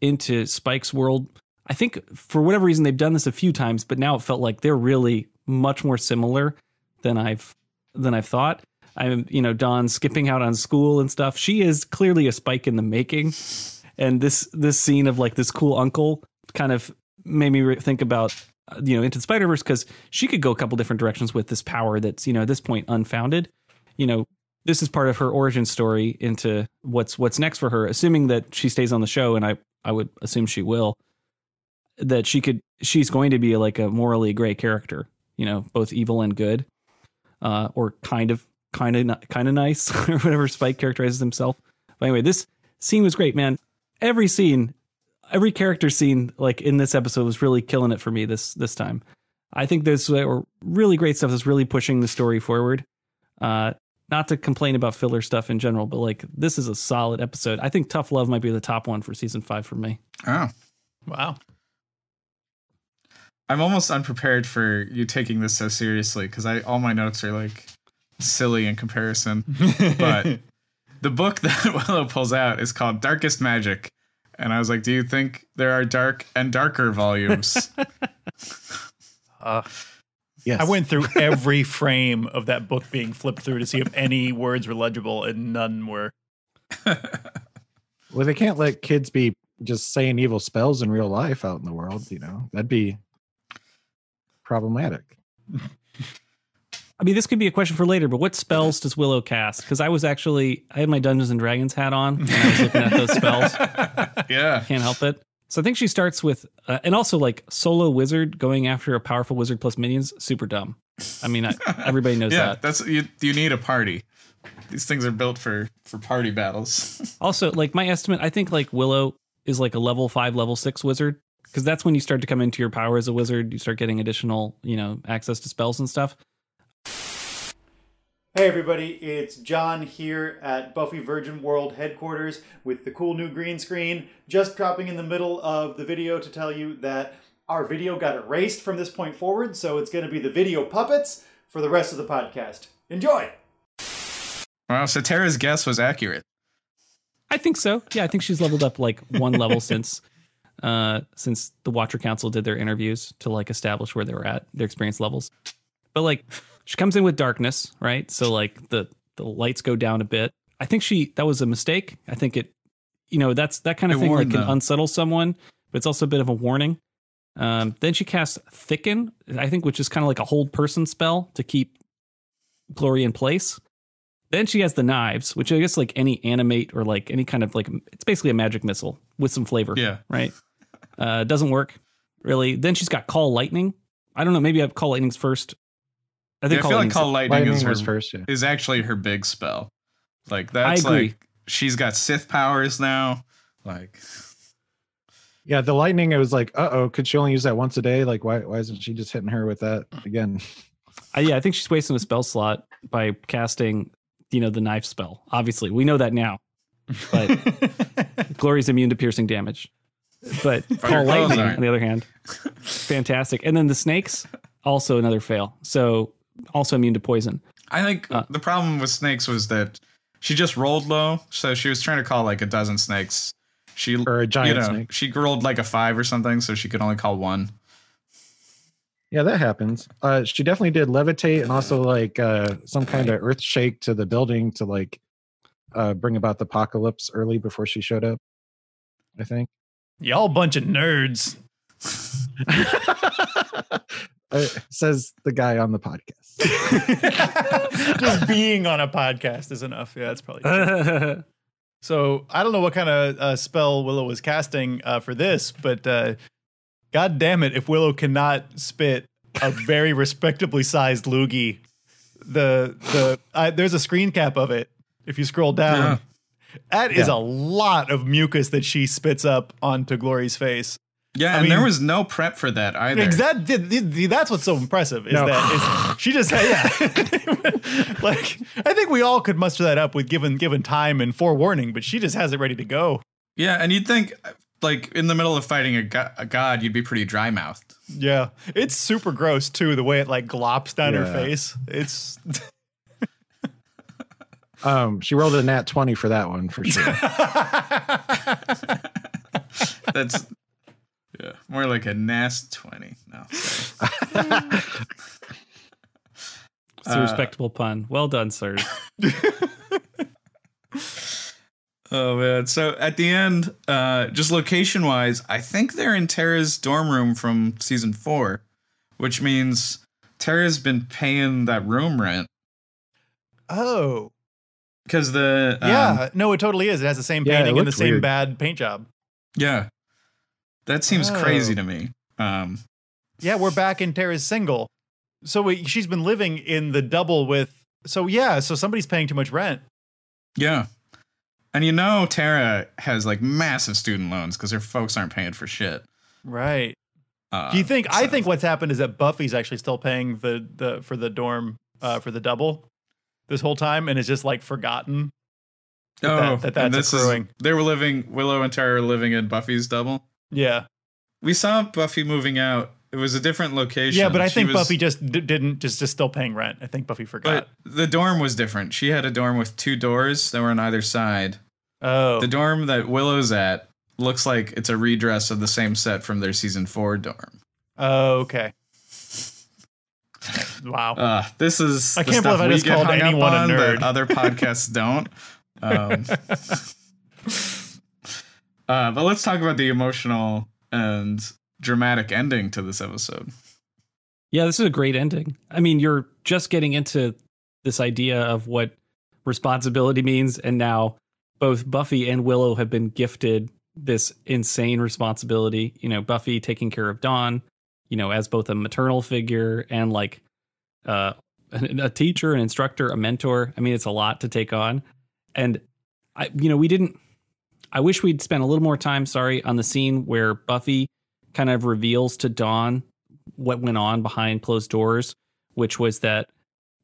into Spike's world. I think for whatever reason they've done this a few times, but now it felt like they're really much more similar than I've than I've thought. I'm, you know, Dawn skipping out on school and stuff. She is clearly a Spike in the making, and this this scene of like this cool uncle kind of made me re- think about uh, you know into the Spider Verse because she could go a couple different directions with this power that's you know at this point unfounded. You know, this is part of her origin story into what's what's next for her, assuming that she stays on the show, and I I would assume she will. That she could she's going to be like a morally gray character, you know, both evil and good, uh, or kind of kind of kind of nice or whatever Spike characterizes himself. But anyway, this scene was great, man. Every scene every character scene like in this episode was really killing it for me this this time. I think there's uh, really great stuff that's really pushing the story forward. Uh, not to complain about filler stuff in general, but like this is a solid episode. I think Tough Love might be the top one for season five for me. Oh, Wow. I'm almost unprepared for you taking this so seriously because I all my notes are like silly in comparison. But the book that Willow pulls out is called Darkest Magic. And I was like, do you think there are dark and darker volumes? Uh, Yes. I went through every frame of that book being flipped through to see if any words were legible, and none were. Well, they can't let kids be just saying evil spells in real life out in the world. You know that'd be problematic. I mean, this could be a question for later, but what spells does Willow cast? Because I was actually I had my Dungeons and Dragons hat on and I was looking at those spells. yeah. Can't help it. So I think she starts with, uh, and also like solo wizard going after a powerful wizard plus minions, super dumb. I mean, I, everybody knows yeah, that. that's you. You need a party. These things are built for for party battles. Also, like my estimate, I think like Willow is like a level five, level six wizard because that's when you start to come into your power as a wizard. You start getting additional, you know, access to spells and stuff. Hey everybody, it's John here at Buffy Virgin World headquarters with the cool new green screen. Just dropping in the middle of the video to tell you that our video got erased from this point forward, so it's going to be the video puppets for the rest of the podcast. Enjoy! Wow, so Tara's guess was accurate. I think so. Yeah, I think she's leveled up like one level since uh since the Watcher Council did their interviews to like establish where they were at, their experience levels. But like she comes in with darkness, right? So like the the lights go down a bit. I think she that was a mistake. I think it you know, that's that kind of It thing like can unsettle someone, but it's also a bit of a warning. Um then she casts thicken, I think which is kind of like a hold person spell to keep glory in place. Then she has the knives, which I guess like any animate or like any kind of like it's basically a magic missile with some flavor. Yeah. Right. Uh doesn't work really. Then she's got call lightning. I don't know. Maybe I have call lightning's first. I I, think yeah, I feel like Call Lightning, is her first, yeah. is actually her big spell. Like that's agree. like she's got Sith powers now. Like Yeah, the lightning. It was like, uh oh, could she only use that once a day? Like, why why isn't she just hitting her with that again? Uh, yeah, I think she's wasting a spell slot by casting, you know, the knife spell. Obviously, we know that now. But Glory's immune to piercing damage. But Call Lightning, on the other hand, fantastic. And then the snakes, also another fail. So also immune to poison. I think Uh, the problem with snakes was that she just rolled low, so she was trying to call like a dozen snakes. She Or a giant you know, snake. She rolled like a five or something, so she could only call one. Yeah, that happens. Uh, she definitely did levitate and also like uh, some kind of earth shake to the building to like uh, bring about the apocalypse early before she showed up. I think. Y'all bunch of nerds. uh, says the guy on the podcast. Just being on a podcast is enough. Yeah, that's probably true. So I don't know what kind of uh, spell Willow was casting uh, for this, but uh, God damn it, if Willow cannot spit a very respectably sized loogie, the the uh, there's a screen cap of it. If you scroll down, Yeah. that is Yeah. a lot of mucus that she spits up onto Glory's face. Yeah, I and there was no prep for that either. Exactly. That's what's so impressive is No. that is, she just yeah. like I think we all could muster that up with given given time and forewarning, but she just has it ready to go. Yeah, and you'd think like in the middle of fighting a, go- a god, you'd be pretty dry mouthed. Yeah, it's super gross too. The way it like glops down her face. It's Um, she rolled a nat twenty for that one for sure. That's yeah, more like a NAS twenty. No, sorry. It's a Uh, respectable pun. Well done, sir. Oh man! So at the end, uh, just location wise, I think they're in Tara's dorm room from season four, which means Tara's been paying that room rent oh because the um, yeah, no, it totally is. It has the same Yeah, painting and the same weird. bad paint job. yeah, that seems Oh. crazy to me. Um, Yeah, we're back in Tara's single. So we, she's been living in the double with. So yeah, so somebody's paying too much rent. yeah, And you know Tara has like massive student loans because her folks aren't paying for shit. Right. Uh, Do you think? I think what's happened is that Buffy's actually still paying the the for the dorm uh, for the double this whole time, and is just like forgotten. that Oh, that- that and that's this accruing. is they were living. Willow and Tara were living in Buffy's double. Yeah, We saw Buffy moving out. It was a different location. yeah, but I She think was- Buffy just d- didn't just just still paying rent. I think Buffy forgot. But the dorm was different. She had a dorm with two doors that were on either side. oh, The dorm that Willow's at looks like it's a redress of the same set from their season four dorm. oh, okay. Wow. Uh, this is I can't believe I just get called anyone a that nerd. other podcasts don't. Um, uh, but let's talk about the emotional and dramatic ending to this episode. Yeah, this is a great ending. I mean, you're just getting into this idea of what responsibility means, and now both Buffy and Willow have been gifted this insane responsibility. You know, Buffy taking care of Dawn, you know, as both a maternal figure and like uh, a, teacher, an instructor, a mentor. I mean, it's a lot to take on. And I, you know, we didn't. I wish we'd spent a little more time. Sorry, on the scene where Buffy kind of reveals to Dawn what went on behind closed doors, which was that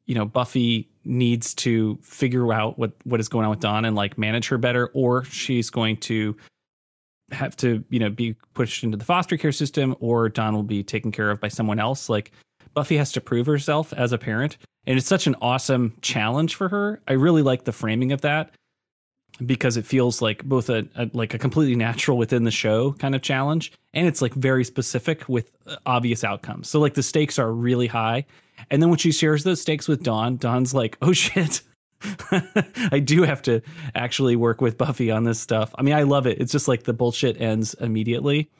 you know Buffy needs to figure out what what is going on with Dawn and like manage her better, or she's going to have to you know be pushed into the foster care system, or Dawn will be taken care of by someone else. Like Buffy has to prove herself as a parent, and it's such an awesome challenge for her. I really like the framing of that because it feels like both a, a like a completely natural within the show kind of challenge and it's like very specific with uh, obvious outcomes. So like the stakes are really high. And then when she shares those stakes with dawn dawn's like oh shit. I do have to actually work with buffy on this stuff. I mean i love it. It's just like the bullshit ends immediately.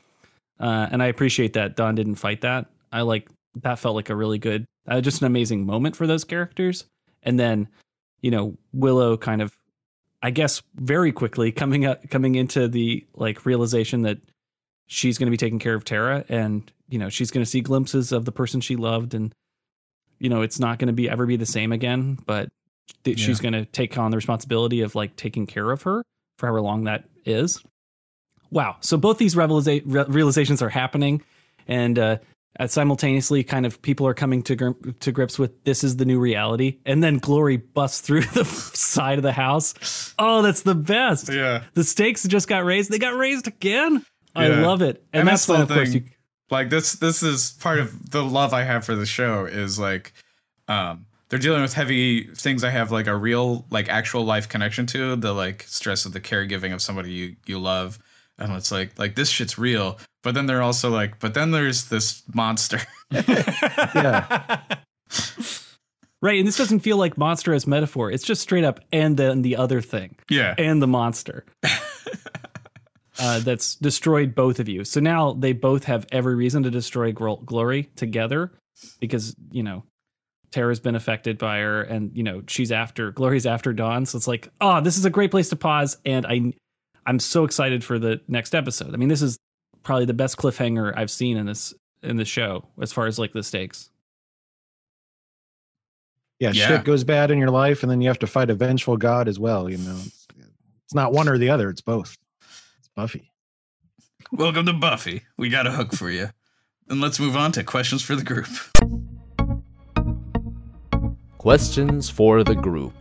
Uh, and i appreciate that dawn didn't fight that. I like that felt like a really good uh, just an amazing moment for those characters. And then you know willow kind of I guess very quickly coming up coming into the like realization that she's going to be taking care of Tara and you know she's going to see glimpses of the person she loved and you know it's not going to be ever be the same again but th- she's going to take on the responsibility of like taking care of her for however long that is. Wow. So both these realiza- re- realizations are happening and uh uh, simultaneously kind of people are coming to gr- to grips with this is the new reality. And then glory busts through the side of the house. Oh that's the best. Yeah. the stakes just got raised. They got raised again. I love it. And, And that's, that's the when of course thing. you like this this is part of the love I have for the show is like um they're dealing with heavy things I have like a real like actual life connection to the like stress of the caregiving of somebody you you love. And it's like like this shit's real but then they're also like but then there's this monster Yeah. right and this doesn't feel like monster as metaphor it's just straight up and then the other thing yeah and the monster uh, that's destroyed both of you. So now they both have every reason to destroy Gl- Glory together because, you know, Tara's been affected by her and, you know, she's after Glory's after Dawn. So it's like, oh, this is a great place to pause. And I, I'm so excited for the next episode. I mean, this is probably the best cliffhanger I've seen in this, in the show as far as like the stakes. Yeah, Yeah. shit goes bad in your life, and then you have to fight a vengeful god as well. You know, it's, it's not one or the other; it's both. It's Buffy. welcome to Buffy we got a hook for you and let's move on to questions for the group Questions for the group.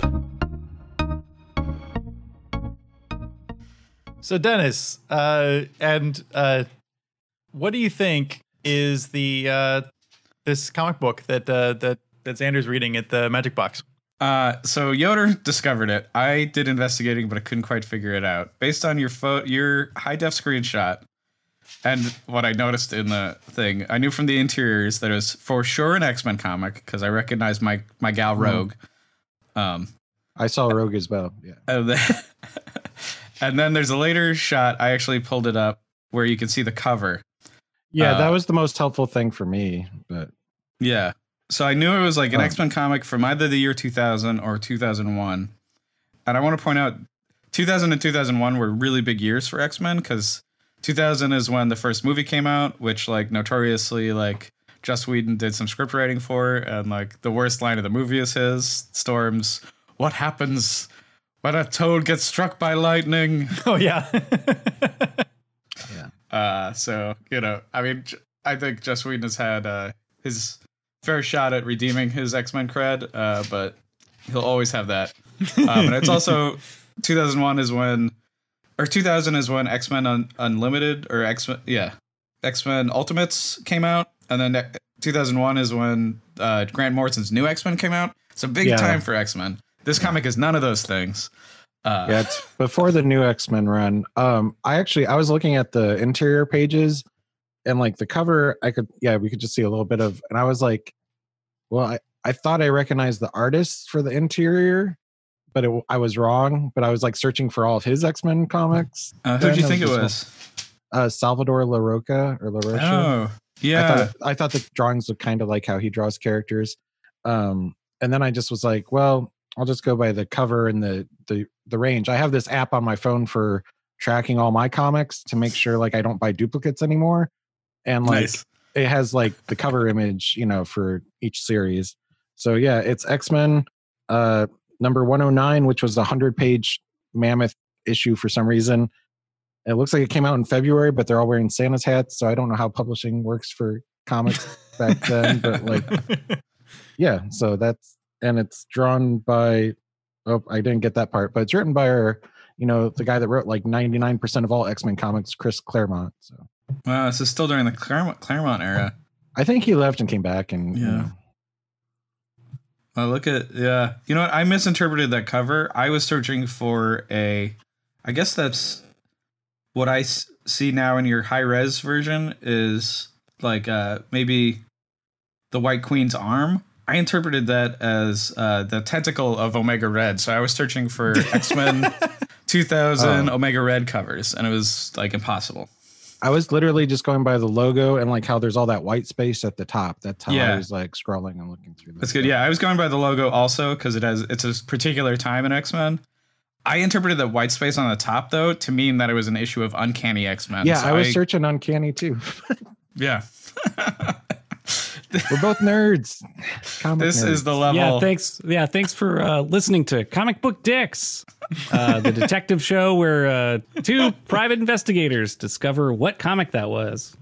So Dennis, uh, and uh, what do you think is the uh, this comic book that uh, that that Xander's reading at the Magic Box? Uh, so Yoder discovered it. I did investigating, but I couldn't quite figure it out. Based on your pho- your high def screenshot, and what I noticed in the thing, I knew from the interiors that it was for sure an X Men comic because I recognized my my gal Rogue. Um, I saw Rogue as well. Yeah. and then, and then there's a later shot. I actually pulled it up where you can see the cover. Yeah, Uh, that was the most helpful thing for me. But Yeah. So I knew it was like an Oh. X Men comic from either the year 2000 or 2001. And I want to point out 2000 and 2001 were really big years for X Men because 2000 is when the first movie came out, which like notoriously like Joss Whedon did some script writing for, and like the worst line of the movie is his Storm's "What happens when a toad gets struck by lightning. Oh yeah. Uh, so you know, I mean, I think Joss Whedon has had uh, his fair shot at redeeming his X Men cred, uh, but he'll always have that. Um, and it's also 2001 is when, or 2000 is when X Men Un- Unlimited or X Men, yeah, X Men Ultimates came out, and then ne- 2001 is when uh, Grant Morrison's new X Men came out. So big Yeah. time for X Men. This comic is none of those things. Uh, yeah, it's before the new X Men run. Um, I actually I was looking at the interior pages, and like the cover, I could yeah, we could just see a little bit of, and I was like, well, I I thought I recognized the artist for the interior, but it, I was wrong. But I was like searching for all of his X Men comics. uh, who'd you think it was? Uh, Salvador Larroca or La Rocha. Oh, I yeah. thought, I thought the drawings looked kind of like how he draws characters. Um, and then I just was like, well, I'll just go by the cover and the the the range. I have this app on my phone for tracking all my comics to make sure like I don't buy duplicates anymore. And like Nice. it has like the cover image, you know, for each series. So yeah, it's X-Men uh number 109, which was a 100-page mammoth issue for some reason. It looks like it came out in February, but they're all wearing Santa's hats, so I don't know how publishing works for comics back then, but like yeah, so that's and it's drawn by oh, I didn't get that part, but it's written by our, you know, the guy that wrote like 99% of all X-Men comics, Chris Claremont. So Wow, this is still during the Claremont, Claremont era. I think he left and came back and you Yeah. know, Oh, look at yeah. You know what? I misinterpreted that cover. I was searching for a. I guess that's what i see now in your high res version is like uh maybe the White Queen's arm. I interpreted that as uh, the tentacle of Omega Red. So I was searching for X Men 2000 Oh. Omega Red covers, and it was like impossible. I was literally just going by the logo and like how there's all that white space at the top. That's how Yeah. I was like scrolling and looking through. That's good. Yeah, I was going by the logo also because it has it's a particular time in X Men. I interpreted the white space on the top though to mean that it was an issue of Uncanny X Men. Yeah, I was searching Uncanny too. Yeah, We're both nerds. Comic this is the level. Yeah, thanks. Yeah, thanks for uh, listening to Comic Book Dicks, uh, the detective show where uh, two private investigators discover what comic that was.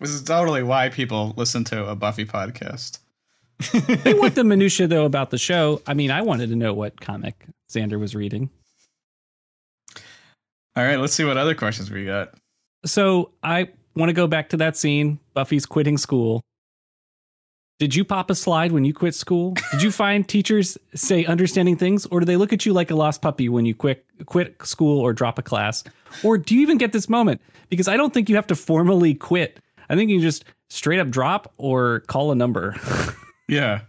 This is totally why people listen to a Buffy podcast. They want the minutia though about the show. I mean, I wanted to know what comic Xander was reading. All right, let's see what other questions we got. So I want to go back to that scene. Buffy's quitting school. Did you pop a slide when you quit school? Did you find teachers say understanding things, or do they look at you like a lost puppy when you quit quit school or drop a class? Or do you even get this moment? Because I don't think you have to formally quit. I think you just straight up drop or call a number. Yeah,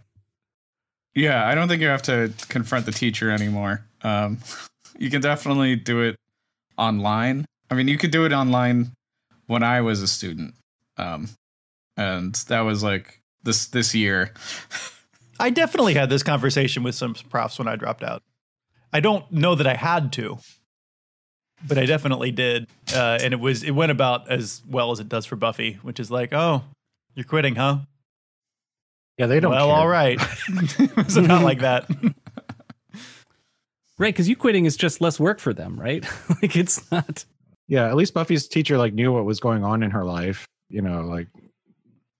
yeah. I don't think you have to confront the teacher anymore. Um, you can definitely do it online. I mean, you could do it online when I was a student, um, and that was like this this year. I definitely had this conversation with some profs when I dropped out. I don't know that I had to, but I definitely did, uh, and it was it went about as well as it does for Buffy, which is like, oh, you're quitting, huh? yeah, they don't. well, care. all right. it's not like that. right, because you quitting is just less work for them, right? like it's not Yeah, at least Buffy's teacher like knew what was going on in her life. You know, like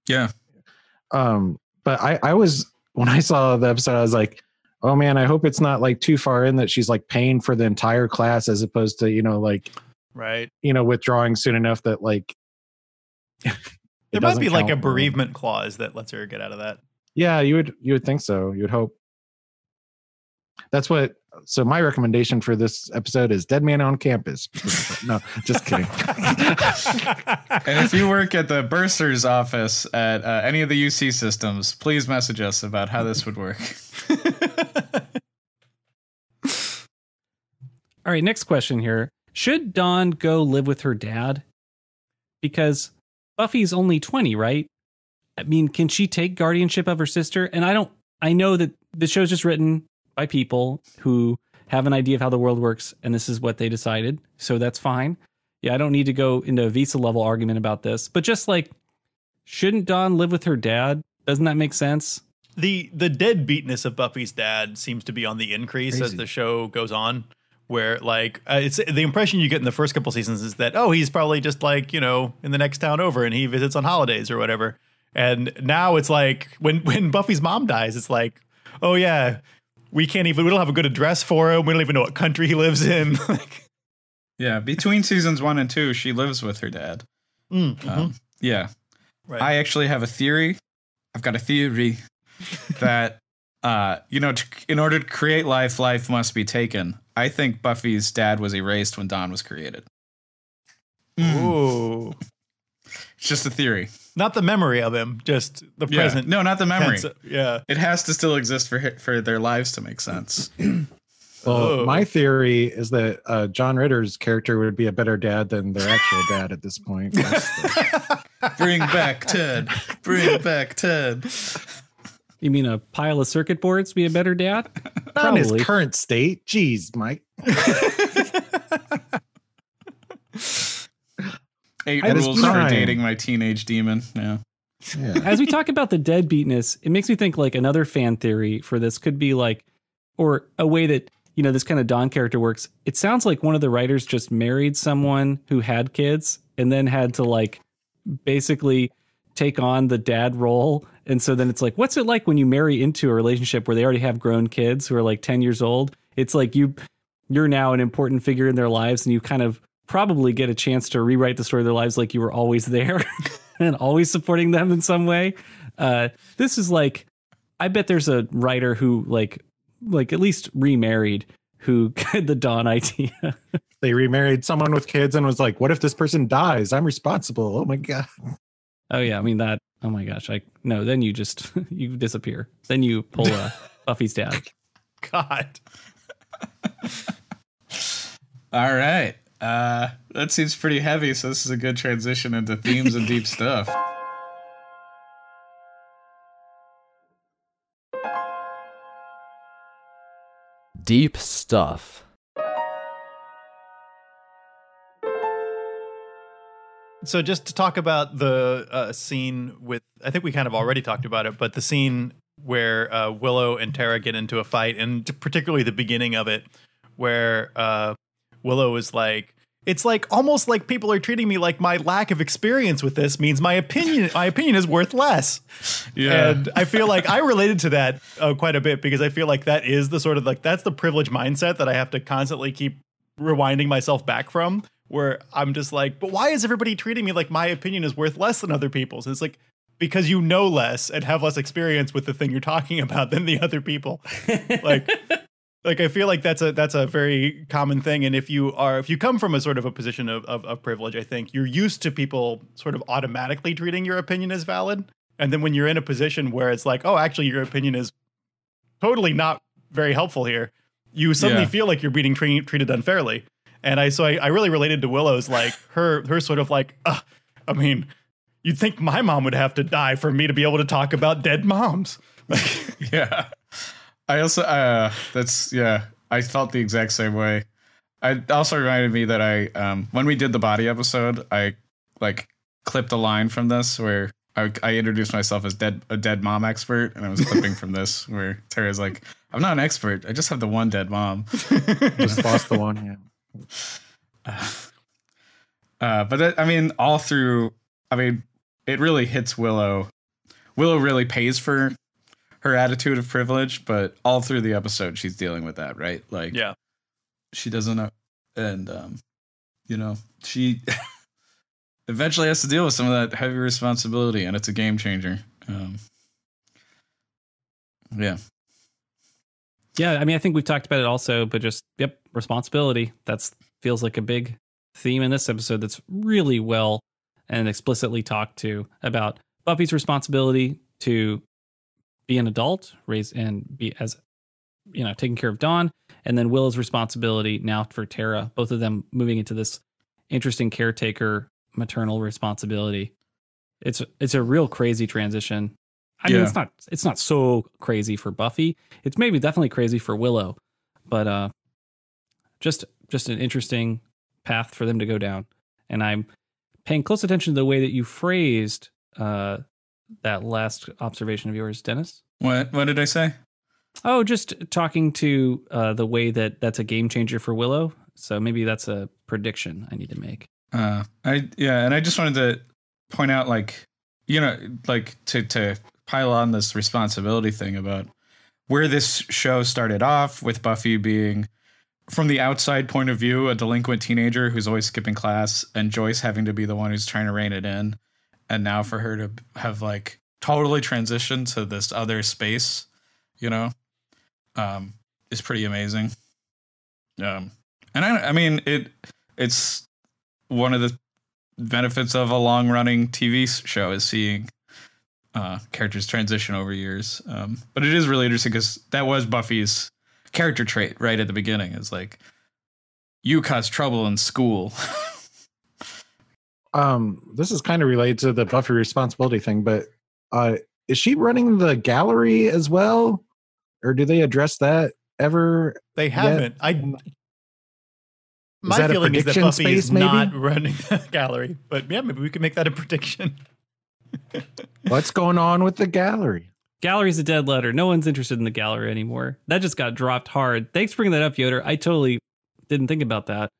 Yeah, um but i i was when i saw the episode i was like oh man i hope it's not like too far in that she's like paying for the entire class as opposed to you know like right. you know withdrawing soon enough that like There might doesn't be like a bereavement clause that lets her get out of that. yeah you would you would think so you would hope that's what so my recommendation for this episode is dead man on campus no just kidding and if you work at the bursar's office at uh, any of the UC systems, please message us about how this would work. All right, next question here. Should Dawn go live with her dad? Because Buffy's only 20, right? I mean, can she take guardianship of her sister? And I don't, I know that the show's just written by people who have an idea of how the world works, and this is what they decided. So that's fine. Yeah, I don't need to go into a Visa level argument about this. But just like, shouldn't Dawn live with her dad? Doesn't that make sense? the the deadbeatness of Buffy's dad seems to be on the increase as the show goes on. Where like uh, it's the impression you get in the first couple seasons is that oh he's probably just like you know in the next town over and he visits on holidays or whatever. And now it's like when when Buffy's mom dies, it's like oh yeah we can't even we don't have a good address for him. We don't even know what country he lives in. Yeah, between seasons one and two, she lives with her dad. mm, mhm. Um, yeah, right. I actually have a theory. I've got a theory that uh, you know, to, in order to create life, life must be taken. I think Buffy's dad was erased when Dawn was created. Mm. Ooh, It's just a theory. not the memory of him, just the Yeah. present. No, not the memory. tense. Yeah. It has to still exist for for their lives to make sense. Well, Oh. my theory is that uh, John Ritter's character would be a better dad than their actual dad at this point. The- Bring back Ted. Bring back Ted. You mean a pile of circuit boards be a better dad? Not in his Probably. current state. Jeez, Mike. Eight At rules for dating my teenage demon. Yeah. Yeah. As we talk about the deadbeatness, it makes me think like another fan theory for this could be like, or a way that you know this kind of Dawn character works. It sounds like one of the writers just married someone who had kids and then had to like basically take on the dad role. And so then it's like, what's it like when you marry into a relationship where they already have grown kids who are like 10 years old? It's like you you're now an important figure in their lives and you kind of probably get a chance to rewrite the story of their lives like you were always there and always supporting them in some way. Uh, this is like, I bet there's a writer who like, like at least remarried who had the Dawn idea. They remarried someone with kids and was like, what if this person dies? I'm responsible. Oh my God. oh yeah, I mean that. Oh my gosh, like no, then you just you disappear. Then you pull a Buffy's dad. God. All right. Uh, that seems pretty heavy, so this is a good transition into themes and deep stuff. Deep stuff. So just to talk about the uh, scene with, I think we kind of already talked about it, but the scene where uh, Willow and Tara get into a fight, and particularly the beginning of it, where uh, Willow is like, "It's like almost like people are treating me like my lack of experience with this means my opinion, my opinion is worth less." Yeah. And I feel like I related to that uh, quite a bit because I feel like that is the sort of like that's the privilege mindset that I have to constantly keep rewinding myself back from where I'm just like, but why is everybody treating me like my opinion is worth less than other people's? And it's like because you know less and have less experience with the thing you're talking about than the other people. like like I feel like that's a that's a very common thing. And if you are if you come from a sort of a position of, of, of privilege, I think you're used to people sort of automatically treating your opinion as valid. And then when you're in a position where it's like, oh, actually your opinion is totally not very helpful here, you suddenly Yeah. feel like you're being tre- treated unfairly. And I so I, I really related to Willow's like her her sort of like, uh, I mean, you'd think my mom would have to die for me to be able to talk about dead moms. Like, yeah. I also uh that's yeah, I felt the exact same way. I also reminded me that I um when we did the body episode, I like clipped a line from this where I, I introduced myself as dead a dead mom expert and I was clipping from this where Tara's like, I'm not an expert, I just have the one dead mom. Just lost the one. Yeah. Uh, but it, I mean, all through, I mean, it really hits Willow. Willow really pays for her attitude of privilege, but all through the episode, she's dealing with that, right? Like, yeah. she doesn't know, and um, you know, she eventually has to deal with some of that heavy responsibility, and it's a game changer. Um, yeah, Yeah, I mean, I think we've talked about it also, but just yep, responsibility. That's feels like a big theme in this episode. That's really well and explicitly talked to about Buffy's responsibility to be an adult, raise and be as you know taking care of Dawn, and then Willow's responsibility now for Tara. Both of them moving into this interesting caretaker maternal responsibility. It's it's a real crazy transition. I mean, it's not it's not so crazy for Buffy. It's maybe definitely crazy for Willow, but uh, just just an interesting path for them to go down. And I'm paying close attention to the way that you phrased uh, that last observation of yours, Denis. What what did I say? Oh, just talking to uh, the way that that's a game changer for Willow. So maybe that's a prediction I need to make. Uh, I yeah, and I just wanted to point out, like, you know, like to to pile on this responsibility thing about where this show started off with Buffy being, from the outside point of view, a delinquent teenager who's always skipping class, and Joyce having to be the one who's trying to rein it in, and now for her to have like totally transitioned to this other space, you know, um, is pretty amazing. Um, and I, I mean, it it's one of the benefits of a long running TV show is seeing uh, characters transition over years. Um, but it is really interesting because that was Buffy's character trait right at the beginning. Is like you cause trouble in school. um, this is kind of related to the Buffy responsibility thing, but uh, is she running the gallery as well, or do they address that ever? They haven't. I my feeling is that prediction Buffy is maybe? not running the gallery, but yeah, maybe we can make that a prediction. What's going on with the gallery? Gallery's a dead letter. No one's interested in the gallery anymore. That just got dropped hard. Thanks for bringing that up, Yoder. I totally didn't think about that.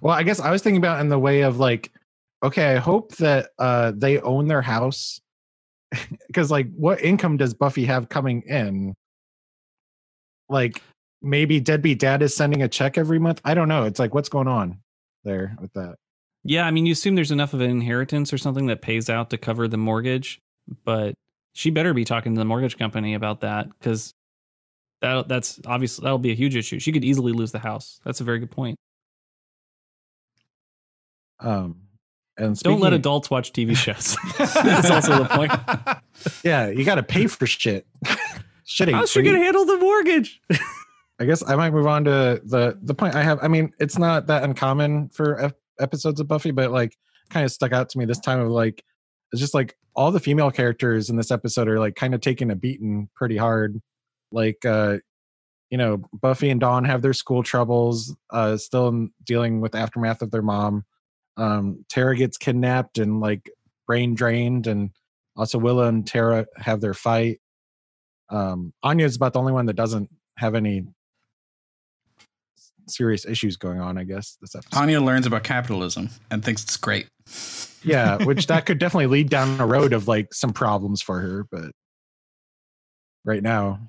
Well, I guess I was thinking about in the way of like, okay, I hope that uh, they own their house because, like, what income does Buffy have coming in? Like, maybe deadbeat dad is sending a check every month. I don't know. It's like, what's going on there with that? Yeah, I mean, you assume there's enough of an inheritance or something that pays out to cover the mortgage, but she better be talking to the mortgage company about that because that that's obviously that'll be a huge issue. She could easily lose the house. That's a very good point. Um, and Don't let adults watch TV shows. that's also the point. Yeah, you got to pay for shit. shit ain't How's she gonna handle the mortgage? I guess I might move on to the the point I have. I mean, it's not that uncommon for ep- episodes of Buffy, but like kind of stuck out to me this time of like it's just like all the female characters in this episode are like kind of taking a beating pretty hard. Like uh you know, Buffy and Dawn have their school troubles, uh still dealing with the aftermath of their mom. Um Tara gets kidnapped and like brain drained and also Willow and Tara have their fight. Um Anya's about the only one that doesn't have any serious issues going on, I guess. This episode. Anya learns about capitalism and thinks it's great. Yeah, which that could definitely lead down a road of like some problems for her, but right now.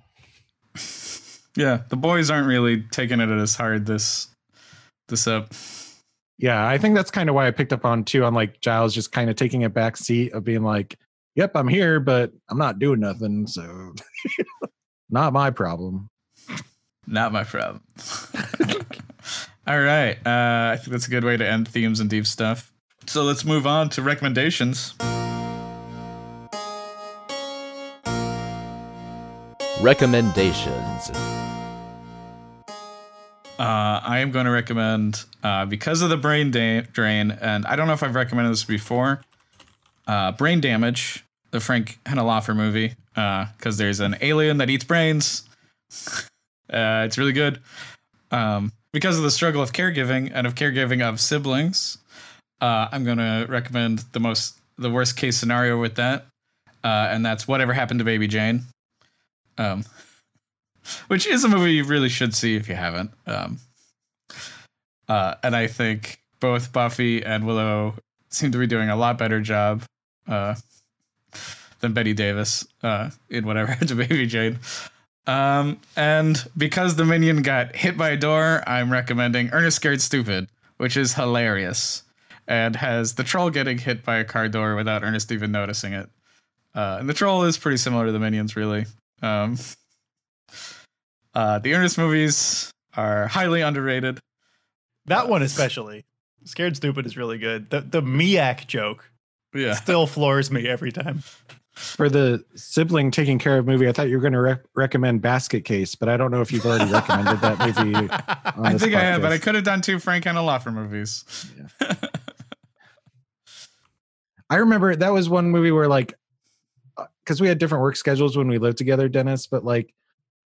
Yeah, the boys aren't really taking it as hard this this up. Yeah, I think that's kind of why I picked up on too on like Giles just kind of taking a back seat of being like, Yep, I'm here, but I'm not doing nothing, so not my problem. Not my problem. All right. Uh, I think that's a good way to end themes and deep stuff. So let's move on to recommendations. Recommendations. Uh, I am going to recommend uh, because of the brain da- drain, and I don't know if I've recommended this before. Uh, brain damage, the Frank Henenlotter movie, because there's an alien that eats brains. Uh, it's really good. Um, because of the struggle of caregiving and of caregiving of siblings, uh, I'm going to recommend the most the worst case scenario with that, uh, and that's whatever happened to Baby Jane. Um, which is a movie you really should see if you haven't. Um, uh, and I think both Buffy and Willow seem to be doing a lot better job uh, than Bette Davis uh, in whatever happened to Baby Jane. Um, and because the minion got hit by a door, I'm recommending Ernest Scared Stupid, which is hilarious and has the troll getting hit by a car door without Ernest even noticing it. Uh, and the troll is pretty similar to the minions, really. Um, uh, the Ernest movies are highly underrated. That one especially. Scared Stupid is really good. The the Miak joke Yeah. still floors me every time. For the sibling taking care of movie, I thought you were going to rec- recommend Basket Case, but I don't know if you've already recommended that movie. on I this think I have, but. I could have done two Frank and Henenlotter movies. I remember that was one movie where like because we had different work schedules when we lived together, Denis, but like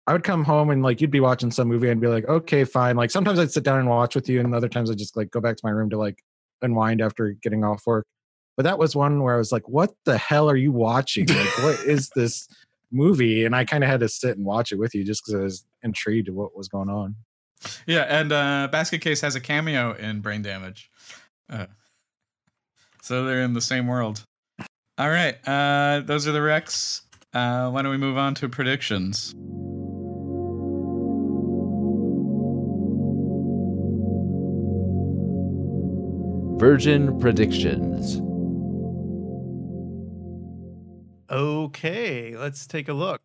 I would come home and like you'd be watching some movie and be like, okay, fine. Like sometimes I'd sit down and watch with you, and other times I'd just like go back to my room to like unwind after getting off work. But that was one where I was like, what the hell are you watching? Like, what is this movie, and I kind of had to sit and watch it with you just because I was intrigued of what was going on. Yeah, and uh, Basket Case has a cameo in Brain Damage. Uh, so they're in the same world. All right, uh, those are the Rex. Uh, why don't we move on to predictions? Virgin predictions. Okay, let's take a look.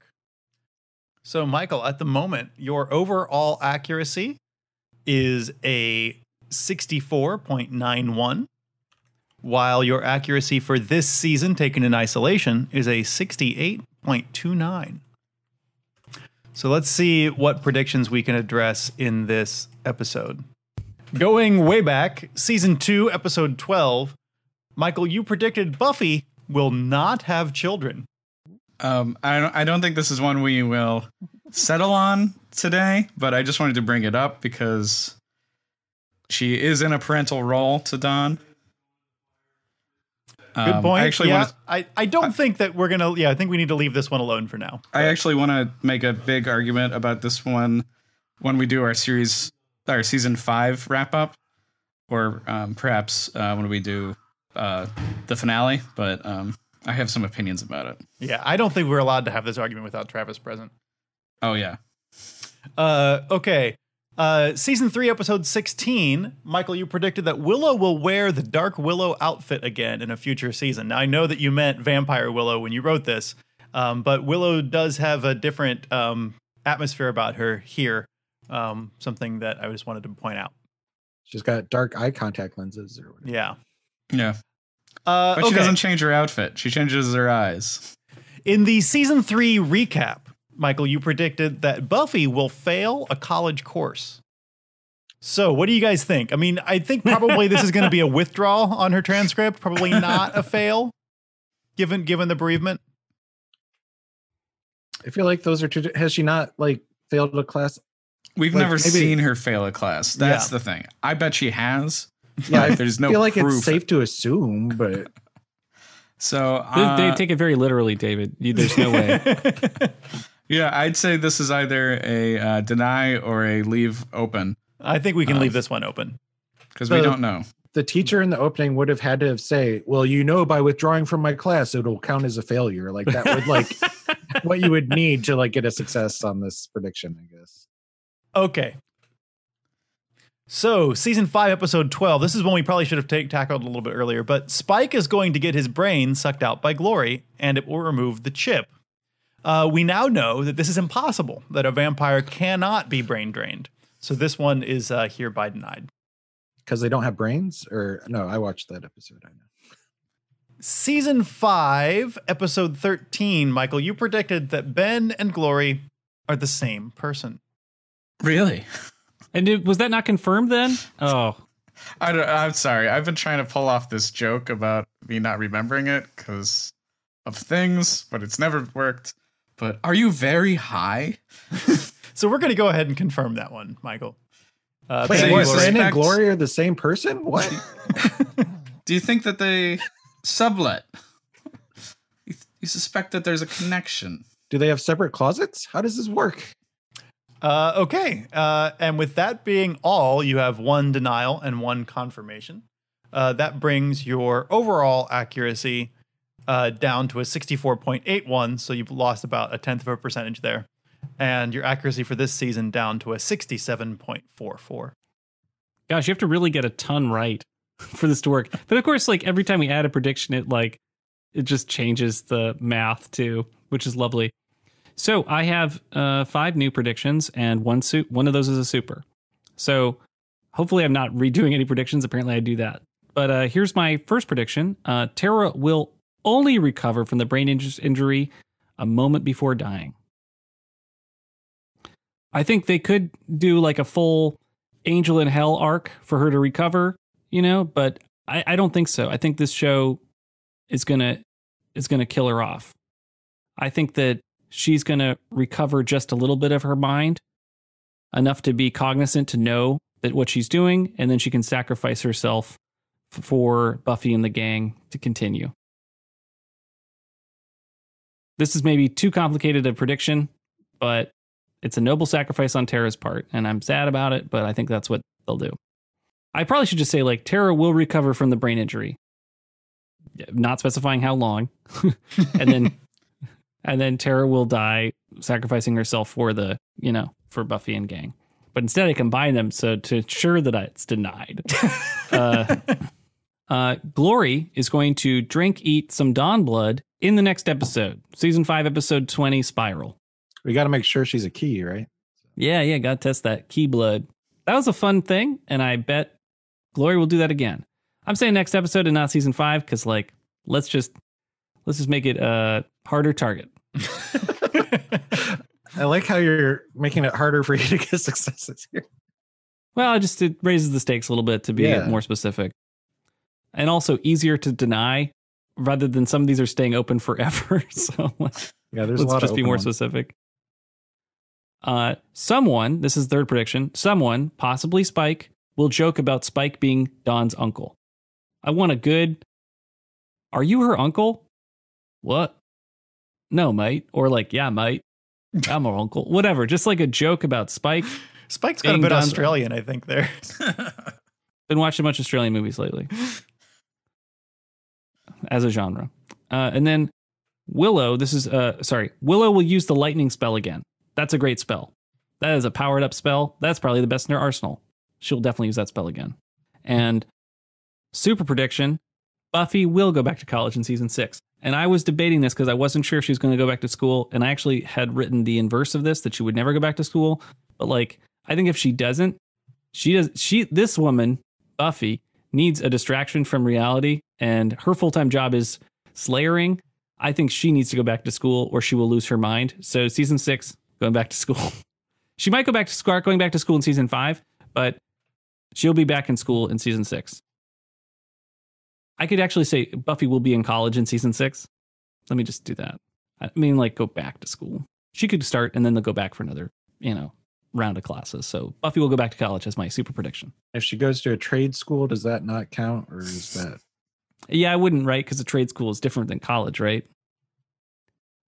So, Michael, at the moment, your overall accuracy is a 64.91, while your accuracy for this season, taken in isolation, is a 68.29. So, let's see what predictions we can address in this episode. Going way back, season 2, episode 12, Michael, you predicted Buffy will not have children. Um, I don't, I don't think this is one we will settle on today, but I just wanted to bring it up because she is in a parental role to Dawn. Good Um, point. I actually yeah, want to, I, I don't think that we're gonna. Yeah, I think we need to leave this one alone for now. I actually want to make a big argument about this one when we do our series, our season five wrap up, or um, perhaps uh, when we do uh, the finale. But um, I have some opinions about it. Yeah, I don't think we're allowed to have this argument without Travis present. Oh yeah, Uh, okay. Uh, season three, episode sixteen. Michael, you predicted that Willow will wear the Dark Willow outfit again in a future season. Now, I know that you meant Vampire Willow when you wrote this, um, but Willow does have a different um, atmosphere about her here. Um, something that I just wanted to point out. She's got dark eye contact lenses or whatever. Yeah. yeah. Uh, But she doesn't change her outfit. She changes her eyes. In the season three recap, Michael, you predicted that Buffy will fail a college course. So, what do you guys think? I mean, I think probably this is going to be a withdrawal on her transcript, probably not a fail, given given the bereavement. I feel like those are two. Has she not like failed a class? We've Like, never maybe- seen her fail a class. That's Yeah. the thing. I bet she has. Yeah, but I there's no feel like proof. it's safe to assume, but So They- uh, they take it very literally, David. There's no way. yeah, I'd say this is either a uh, deny or a leave open I think we can Um, leave this one open. because we don't know. the teacher in the opening would have had to say, "Well, you know, by withdrawing from my class, it'll count as a failure." Like that would like what you would need to like get a success on this prediction, I guess. Okay. So, season five, episode 12. This is one we probably should have take, tackled a little bit earlier, but Spike is going to get his brain sucked out by Glory, and it will remove the chip. Uh, we now know that this is impossible, that a vampire cannot be brain drained. So, this one is uh, hereby denied. Because they don't have brains, or no? I watched that episode. I know. Season five, episode 13. Michael, you predicted that Ben and Glory are the same person. Really? And it, was that not confirmed then? Oh, I don't, I'm sorry. I've been trying to pull off this joke about me not remembering it because of things, but it's never worked. But are you very high? So, we're going to go ahead and confirm that one, Michael. Uh, Wait, you what? Glory- Ben and suspect- Glory are the same person? What? Do you think that they sublet? You, you suspect that there's a connection? Do they have separate closets? How does this work? Uh, okay. Uh, and with that being all, you have one denial and one confirmation. Uh, that brings your overall accuracy uh, down to a 64.81. So you've lost about a tenth of a percentage there. And your accuracy for this season down to a 67.44. gosh, you have to really get a ton right for this to work. But of course, like every time we add a prediction, it like it just changes the math too, which is lovely. So I have uh, five new predictions, and one su- one of those is a super. So hopefully, I'm not redoing any predictions. Apparently, I do that. But uh, here's my first prediction: uh, Tara will only recover from the brain inj- injury a moment before dying. I think they could do like a full angel in hell arc for her to recover, you know, but I, I don't think so. I think this show is gonna is gonna kill her off. I think that she's gonna recover just a little bit of her mind, enough to be cognizant to know that what she's doing, and then she can sacrifice herself for Buffy and the gang to continue. this is maybe too complicated a prediction, but it's a noble sacrifice on Tara's part, and I'm sad about it, but I think that's what they'll do. I probably should just say like Tara will recover from the brain injury, not specifying how long, and then and then Tara will die sacrificing herself for the you know for Buffy and gang. But instead, I combine them so to ensure that it's denied. uh, uh, Glory is going to drink, eat some Dawn blood in the next episode, season five, episode twenty, Spiral. We got to make sure she's a key, right? Yeah, yeah, got to test that key blood. That was a fun thing, and I bet Glory will do that again. I'm saying next episode and not season five because, like, let's just let's just make it a harder target. I like how you're making it harder for you to get successes here. Well, just it raises the stakes a little bit to be Yeah. more specific, and also easier to deny rather than some of these are staying open forever. so Yeah, there's let's lot just be more ones. specific. Uh, someone, this is third prediction. Someone, possibly Spike, will joke about Spike being Dawn's uncle. I want a good. Are you her uncle? What? No, mate. Or like, yeah, mate. I'm her uncle. Whatever. Just like a joke about Spike. Spike's got a bit Dawn's- Australian, I think. There. Been watching a bunch of Australian movies lately as a genre. Uh, and then Willow, this is, uh, sorry, Willow will use the lightning spell again. That's a great spell. That is a powered up spell. That's probably the best in her arsenal. She'll definitely use that spell again. And super prediction Buffy will go back to college in season six. And I was debating this because I wasn't sure if she was going to go back to school. And I actually had written the inverse of this that she would never go back to school. But like, I think if she doesn't, she does, she, this woman, Buffy, needs a distraction from reality. And her full time job is slayering. I think she needs to go back to school or she will lose her mind. So season six, going back to school. she might go back to start going back to school in season five, but she'll be back in school in season six. I could actually say Buffy will be in college in season six. Let me just do that. I mean, like go back to school. She could start and then they'll go back for another, you know, round of classes. So Buffy will go back to college as my super prediction. If she goes to a trade school, does that not count, or is that? Yeah, I wouldn't, right? Because a trade school is different than college, right?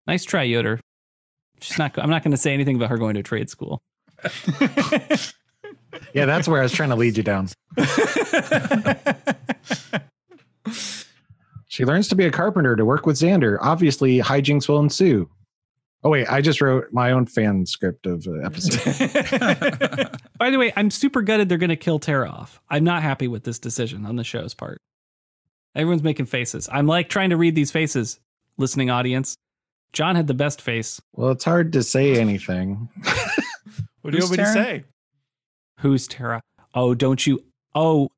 Nice try, Yoder. She's not. I'm not going to say anything about her going to a trade school. Yeah, that's where I was trying to lead you down. She learns to be a carpenter to work with Xander. Obviously, hijinks will ensue. Oh wait, I just wrote my own fan script of the episode. By the way, I'm super gutted they're going to kill Tara off. I'm not happy with this decision on the show's part. Everyone's making faces. I'm like trying to read these faces, listening audience. John had the best face. well, it's hard to say anything. What do you want me to say? Who's Tara? Oh, don't you? Oh,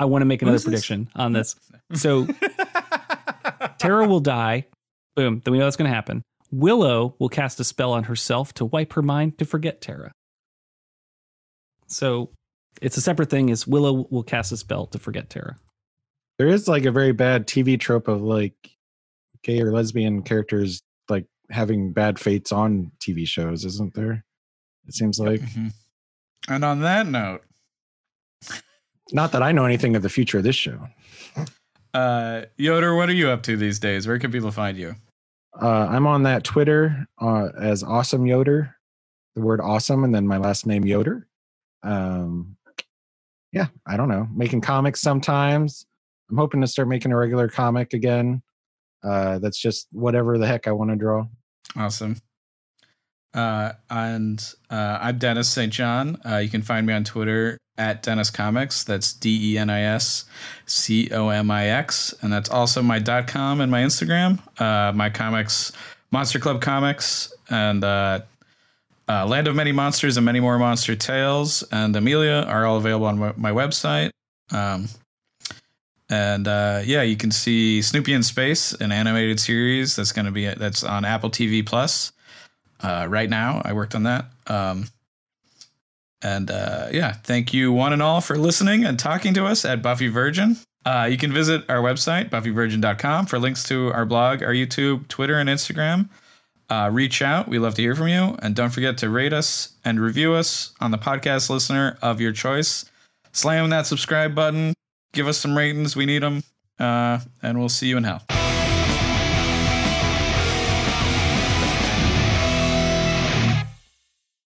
I want to make another is this? prediction on this. So Tara will die. Boom. Then we know that's going to happen. Willow will cast a spell on herself to wipe her mind to forget Tara. So it's a separate thing. Is Willow will cast a spell to forget Tara. There is like a very bad TV trope of like gay or lesbian characters like having bad fates on TV shows, isn't there? It seems like. Mhm. And on that note, Not that I know anything of the future of this show. uh, Yoder, what are you up to these days? Where can people find you? Uh, I'm on that Twitter uh, as Awesome Yoder, the word awesome, and then my last name Yoder. Um, yeah, I don't know. Making comics sometimes. I'm hoping to start making a regular comic again. Uh, that's just whatever the heck I want to draw. Awesome. Uh, and uh, I'm Denis St. John. Uh, you can find me on Twitter at Denis Comix. That's D E N I S C O M I X. And that's also my dot com and my Instagram. Uh, my comics, Monster Club Comics, and uh, uh, Land of Many Monsters and Many More Monster Tales, and Amelia are all available on my, website. Um, and uh, yeah, you can see Snoopy in Space, an animated series that's going to be that's on Apple TV Plus uh, right now. I worked on that. Um, and uh, yeah, thank you one and all for listening and talking to us at Buffy Virgin. Uh, you can visit our website, buffyvirgin.com, for links to our blog, our YouTube, Twitter, and Instagram. Uh, reach out. We love to hear from you. And don't forget to rate us and review us on the podcast listener of your choice. Slam that subscribe button. Give us some ratings. We need them. Uh, and we'll see you in hell.